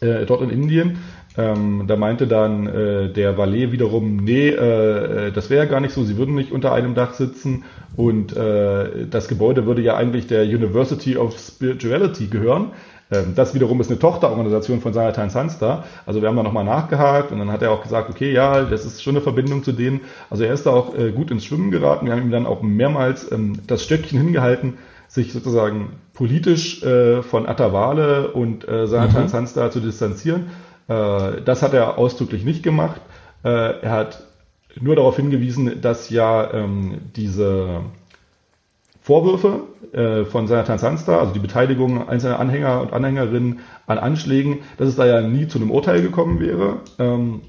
äh, dort in Indien. Ähm, da meinte dann äh, der Valet wiederum, nee, äh, äh, das wäre ja gar nicht so, sie würden nicht unter einem Dach sitzen und äh, das Gebäude würde ja eigentlich der University of Spirituality gehören. Ähm, das wiederum ist eine Tochterorganisation von Sanatan Sansta. Also wir haben da nochmal nachgehakt und dann hat er auch gesagt, okay, ja, das ist schon eine Verbindung zu denen. Also er ist da auch äh, gut ins Schwimmen geraten. Wir haben ihm dann auch mehrmals ähm, das Stöckchen hingehalten, sich sozusagen politisch äh, von Atawale und äh, Sanatan mhm. Sansta zu distanzieren das hat er ausdrücklich nicht gemacht. Äh, er hat nur darauf hingewiesen, dass ja ähm, diese Vorwürfe äh, von Senator Sanster, also die Beteiligung einzelner Anhänger und Anhängerinnen an Anschlägen, dass es da ja nie zu einem Urteil gekommen wäre. Ähm,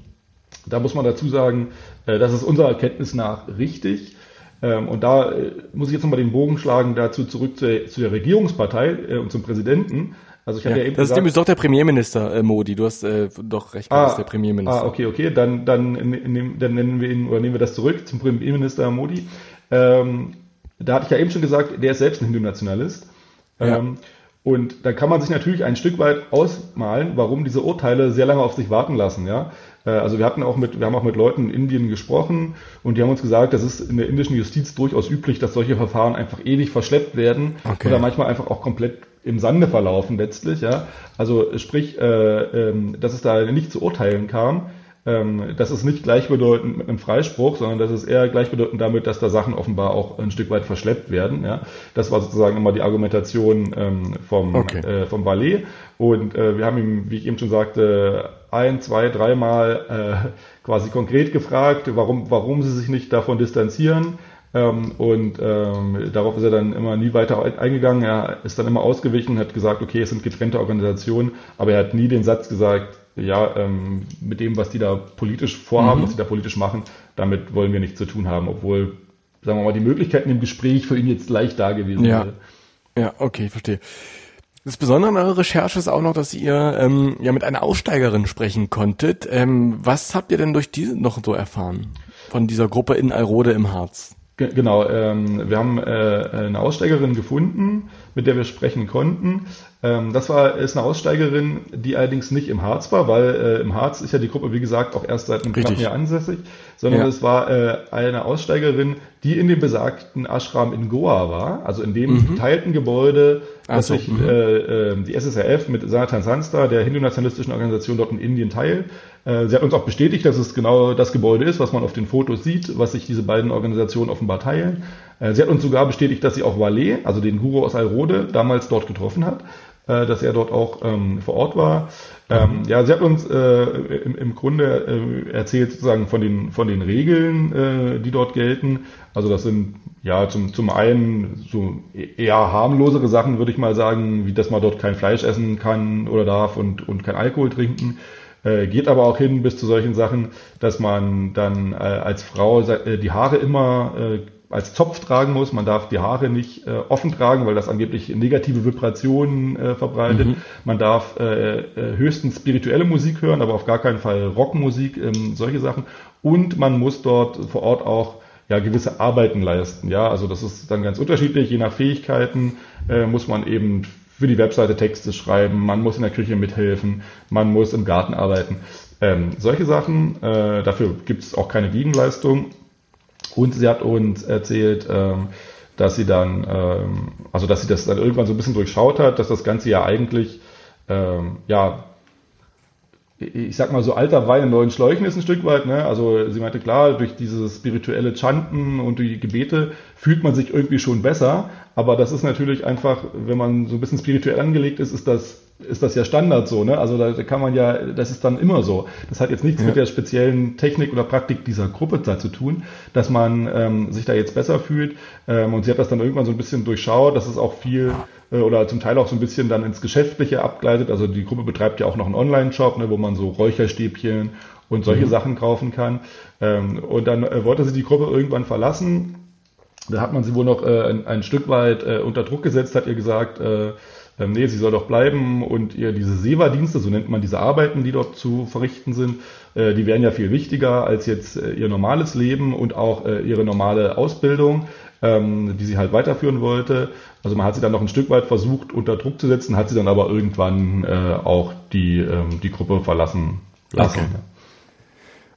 da muss man dazu sagen, äh, das ist unserer Erkenntnis nach richtig. Ähm, und da äh, muss ich jetzt nochmal den Bogen schlagen dazu zurück zu, zu der Regierungspartei äh, und zum Präsidenten. Also ich hatte ja, ja eben das gesagt, ist doch der Premierminister äh, Modi. Du hast äh, doch recht, ah, das ist der Premierminister. Ah, okay, okay. Dann, dann, nehm, dann nennen wir ihn oder nehmen wir das zurück zum Premierminister Modi. Ähm, da hatte ich ja eben schon gesagt, der ist selbst ein Hindu-Nationalist. Ja. Ähm, und da kann man sich natürlich ein Stück weit ausmalen, warum diese Urteile sehr lange auf sich warten lassen. Ja, äh, also wir hatten auch mit, wir haben auch mit Leuten in Indien gesprochen und die haben uns gesagt, das ist in der indischen Justiz durchaus üblich, dass solche Verfahren einfach ewig verschleppt werden okay. oder manchmal einfach auch komplett im Sande verlaufen letztlich. Ja? Also sprich, äh, ähm, dass es da nicht zu Urteilen kam, ähm, das ist nicht gleichbedeutend mit einem Freispruch, sondern das ist eher gleichbedeutend damit, dass da Sachen offenbar auch ein Stück weit verschleppt werden. Ja? Das war sozusagen immer die Argumentation ähm, vom, okay. äh, vom Valet. Und äh, wir haben ihm, wie ich eben schon sagte, ein, zwei, dreimal äh, quasi konkret gefragt, warum, warum sie sich nicht davon distanzieren Ähm, und ähm, darauf ist er dann immer nie weiter eingegangen. Er ist dann immer ausgewichen, hat gesagt, okay, es sind getrennte Organisationen, aber er hat nie den Satz gesagt, ja, ähm, mit dem, was die da politisch vorhaben, mhm. was sie da politisch machen, damit wollen wir nichts zu tun haben, obwohl, sagen wir mal, die Möglichkeiten im Gespräch für ihn jetzt leicht da gewesen ja. wäre. Ja, okay, verstehe. Das Besondere an eurer Recherche ist auch noch, dass ihr ähm, ja mit einer Aussteigerin sprechen konntet. Ähm, was habt ihr denn durch diese noch so erfahren von dieser Gruppe in Alrode im Harz? Genau, ähm, wir haben äh, eine Aussteigerin gefunden, mit der wir sprechen konnten. Ähm, das war ist eine Aussteigerin, die allerdings nicht im Harz war, weil äh, im Harz ist ja die Gruppe, wie gesagt, auch erst seit einem knappen Jahr ansässig, sondern ja. es war äh, eine Aussteigerin, die in dem besagten Ashram in Goa war, also in dem mhm. geteilten Gebäude, das so, sich mhm. äh, äh, die SSRF mit Sanatan Sanstha, der hindu-nationalistischen Organisation dort in Indien teilt. Äh, sie hat uns auch bestätigt, dass es genau das Gebäude ist, was man auf den Fotos sieht, was sich diese beiden Organisationen offenbar teilen. Äh, sie hat uns sogar bestätigt, dass sie auch Valet, also den Guru aus Alrode, damals dort getroffen hat, äh, dass er dort auch ähm, vor Ort war. Ähm, ja, sie hat uns äh, im, im Grunde äh, erzählt sozusagen von den von den Regeln, äh, die dort gelten. Also das sind ja zum zum einen so eher harmlosere Sachen, würde ich mal sagen, wie dass man dort kein Fleisch essen kann oder darf und und kein Alkohol trinken. Äh, geht aber auch hin bis zu solchen Sachen, dass man dann äh, als Frau äh, die Haare immer äh, als Zopf tragen muss. Man darf die Haare nicht äh, offen tragen, weil das angeblich negative Vibrationen äh, verbreitet. Mhm. Man darf äh, äh höchstens spirituelle Musik hören, aber auf gar keinen Fall Rockmusik, ähm, solche Sachen. Und man muss dort vor Ort auch ja gewisse Arbeiten leisten. Ja, also das ist dann ganz unterschiedlich. Je nach Fähigkeiten äh, muss man eben für die Webseite Texte schreiben, man muss in der Küche mithelfen, man muss im Garten arbeiten. Ähm, solche Sachen, äh, dafür gibt es auch keine Gegenleistung. Und sie hat uns erzählt, ähm, dass sie dann, ähm, also dass sie das dann irgendwann so ein bisschen durchschaut hat, dass das Ganze ja eigentlich, ähm, ja, ich sag mal so alter Wein in neuen Schläuchen ist ein Stück weit, ne? Also sie meinte klar, durch dieses spirituelle Chanten und die Gebete fühlt man sich irgendwie schon besser, aber das ist natürlich einfach, wenn man so ein bisschen spirituell angelegt ist, ist das ist das ja Standard so, ne? Also da kann man ja, das ist dann immer so. Das hat jetzt nichts ja. mit der speziellen Technik oder Praktik dieser Gruppe da zu tun, dass man ähm, sich da jetzt besser fühlt. Ähm, und sie hat das dann irgendwann so ein bisschen durchschaut, dass es auch viel oder zum Teil auch so ein bisschen dann ins Geschäftliche abgleitet. Also die Gruppe betreibt ja auch noch einen Online-Shop, ne, wo man so Räucherstäbchen und solche mhm. Sachen kaufen kann. Ähm, und dann äh, wollte sie die Gruppe irgendwann verlassen. Da hat man sie wohl noch äh, ein, ein Stück weit äh, unter Druck gesetzt, hat ihr gesagt, äh, ähm, nee, sie soll doch bleiben und ihr diese SEWA-Dienste, so nennt man diese Arbeiten, die dort zu verrichten sind, äh, die wären ja viel wichtiger als jetzt äh, ihr normales Leben und auch äh, ihre normale Ausbildung, ähm, die sie halt weiterführen wollte. Also man hat sie dann noch ein Stück weit versucht unter Druck zu setzen, hat sie dann aber irgendwann äh, auch die, ähm, die Gruppe verlassen lassen. Okay.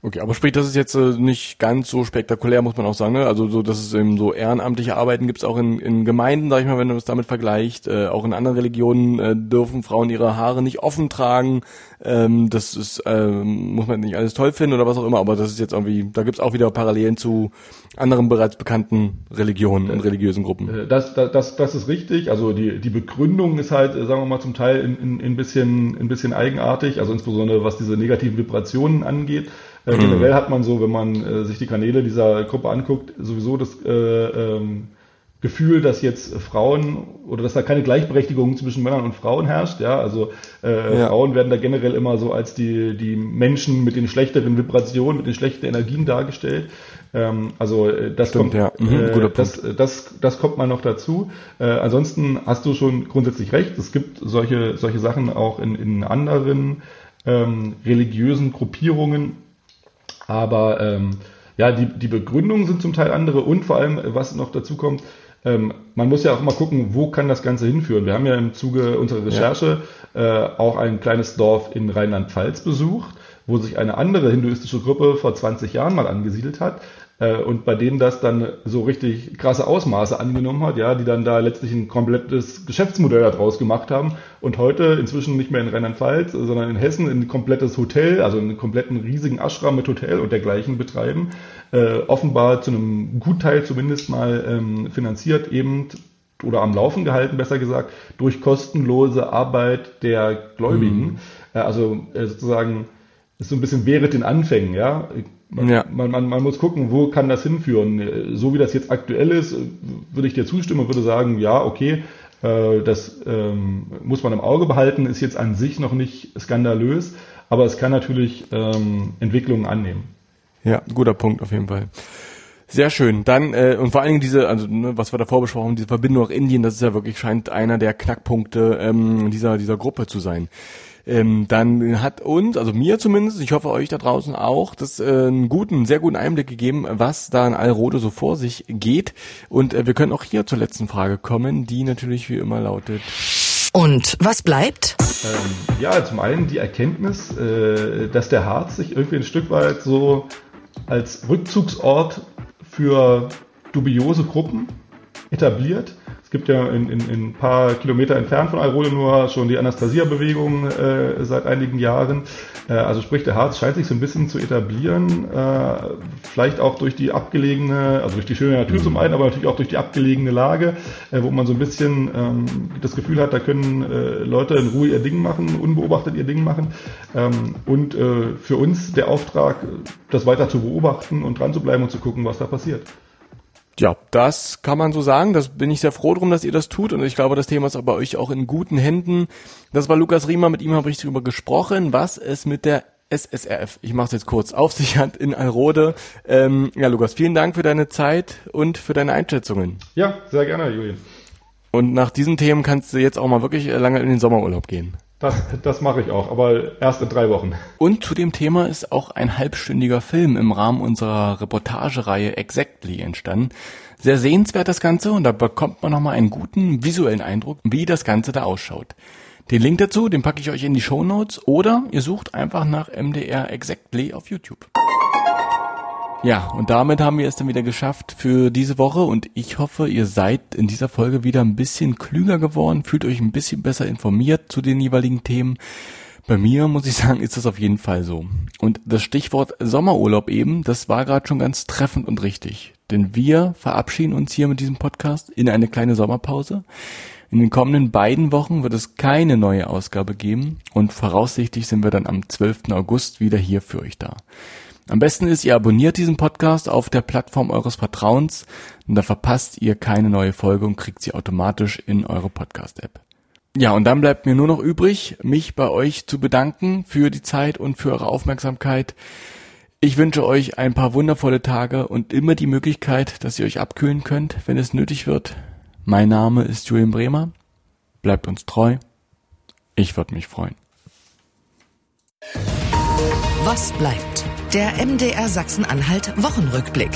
Okay, aber sprich, das ist jetzt äh, nicht ganz so spektakulär, muss man auch sagen. Ne? Also so, dass es eben so ehrenamtliche Arbeiten gibt es auch in, in Gemeinden, sag ich mal, wenn man das damit vergleicht. Äh, auch in anderen Religionen äh, dürfen Frauen ihre Haare nicht offen tragen. Ähm, das ist, äh, muss man nicht alles toll finden oder was auch immer, aber das ist jetzt irgendwie, da gibt es auch wieder Parallelen zu anderen bereits bekannten Religionen und religiösen Gruppen. Äh, das, das, das ist richtig. Also die, die Begründung ist halt, äh, sagen wir mal, zum Teil in, in, in bisschen, ein bisschen eigenartig, also insbesondere was diese negativen Vibrationen angeht. Äh, mhm. Generell hat man so, wenn man äh, sich die Kanäle dieser Gruppe anguckt, sowieso das äh, ähm, Gefühl, dass jetzt Frauen oder dass da keine Gleichberechtigung zwischen Männern und Frauen herrscht. Ja, also äh, ja. Frauen werden da generell immer so als die die Menschen mit den schlechteren Vibrationen, mit den schlechten Energien dargestellt. Ähm, also äh, das Stimmt, kommt, ja. mhm, äh, das, das, das kommt mal noch dazu. Äh, ansonsten hast du schon grundsätzlich recht. Es gibt solche solche Sachen auch in, in anderen ähm, religiösen Gruppierungen aber ähm, ja, die, die Begründungen sind zum Teil andere und vor allem, was noch dazu kommt, ähm, man muss ja auch mal gucken, wo kann das Ganze hinführen. Wir haben ja im Zuge unserer Recherche ja. äh, auch ein kleines Dorf in Rheinland-Pfalz besucht, wo sich eine andere hinduistische Gruppe vor 20 Jahren mal angesiedelt hat. Äh, und bei denen das dann so richtig krasse Ausmaße angenommen hat, ja, die dann da letztlich ein komplettes Geschäftsmodell daraus gemacht haben und heute inzwischen nicht mehr in Rheinland-Pfalz, sondern in Hessen ein komplettes Hotel, also einen kompletten riesigen Ashram mit Hotel und dergleichen betreiben, äh, offenbar zu einem Gutteil zumindest mal ähm, finanziert eben oder am Laufen gehalten, besser gesagt, durch kostenlose Arbeit der Gläubigen. Mhm. Äh, also äh, sozusagen ist so ein bisschen während den Anfängen, ja Man, Ja. man, man, man muss gucken, wo kann das hinführen. So wie das jetzt aktuell ist, würde ich dir zustimmen und würde sagen, ja, okay, äh, das ähm, muss man im Auge behalten, ist jetzt an sich noch nicht skandalös, aber es kann natürlich ähm, Entwicklungen annehmen. Ja, guter Punkt auf jeden Fall. Sehr schön. Dann, äh, und vor allen Dingen diese, also ne, was wir davor besprochen haben, diese Verbindung nach Indien, das ist ja wirklich, scheint einer der Knackpunkte ähm, dieser, dieser Gruppe zu sein. Ähm, dann hat uns, also mir zumindest, ich hoffe euch da draußen auch, das äh, einen guten, sehr guten Einblick gegeben, was da in Alrode so vor sich geht. Und äh, wir können auch hier zur letzten Frage kommen, die natürlich wie immer lautet. Und was bleibt? Ähm, ja, zum einen die Erkenntnis, äh, dass der Harz sich irgendwie ein Stück weit so als Rückzugsort für dubiose Gruppen etabliert. Es gibt ja in, in, in ein paar Kilometer entfernt von Alrode nur schon die Anastasia-Bewegung äh, seit einigen Jahren. Äh, also sprich, der Harz scheint sich so ein bisschen zu etablieren, äh, vielleicht auch durch die abgelegene, also durch die schöne Natur zum einen, aber natürlich auch durch die abgelegene Lage, äh, wo man so ein bisschen ähm, das Gefühl hat, da können äh, Leute in Ruhe ihr Ding machen, unbeobachtet ihr Ding machen. Ähm, und äh, für uns der Auftrag, das weiter zu beobachten und dran zu bleiben und zu gucken, was da passiert. Ja, das kann man so sagen. Das bin ich sehr froh drum, dass ihr das tut. Und ich glaube, das Thema ist aber euch auch in guten Händen. Das war Lukas Riemer, mit ihm habe ich darüber gesprochen, was es mit der SSRF, ich mache es jetzt kurz, auf sich hat in Alrode. Ähm, ja, Lukas, vielen Dank für deine Zeit und für deine Einschätzungen. Ja, sehr gerne, Julian. Und nach diesen Themen kannst du jetzt auch mal wirklich lange in den Sommerurlaub gehen. Das, das mache ich auch, aber erst in drei Wochen. Und zu dem Thema ist auch ein halbstündiger Film im Rahmen unserer Reportagereihe Exactly entstanden. Sehr sehenswert das Ganze und da bekommt man nochmal einen guten visuellen Eindruck, wie das Ganze da ausschaut. Den Link dazu, den packe ich euch in die Show Notes oder ihr sucht einfach nach MDR Exactly auf YouTube. Ja, und damit haben wir es dann wieder geschafft für diese Woche und ich hoffe, ihr seid in dieser Folge wieder ein bisschen klüger geworden, fühlt euch ein bisschen besser informiert zu den jeweiligen Themen. Bei mir, muss ich sagen, ist das auf jeden Fall so. Und das Stichwort Sommerurlaub eben, das war gerade schon ganz treffend und richtig. Denn wir verabschieden uns hier mit diesem Podcast in eine kleine Sommerpause. In den kommenden beiden Wochen wird es keine neue Ausgabe geben und voraussichtlich sind wir dann am 12. August wieder hier für euch da. Am besten ist, ihr abonniert diesen Podcast auf der Plattform eures Vertrauens und da verpasst ihr keine neue Folge und kriegt sie automatisch in eure Podcast-App. Ja, und dann bleibt mir nur noch übrig, mich bei euch zu bedanken für die Zeit und für eure Aufmerksamkeit. Ich wünsche euch ein paar wundervolle Tage und immer die Möglichkeit, dass ihr euch abkühlen könnt, wenn es nötig wird. Mein Name ist Julian Bremer. Bleibt uns treu. Ich würde mich freuen. Was bleibt? Der MDR Sachsen-Anhalt Wochenrückblick.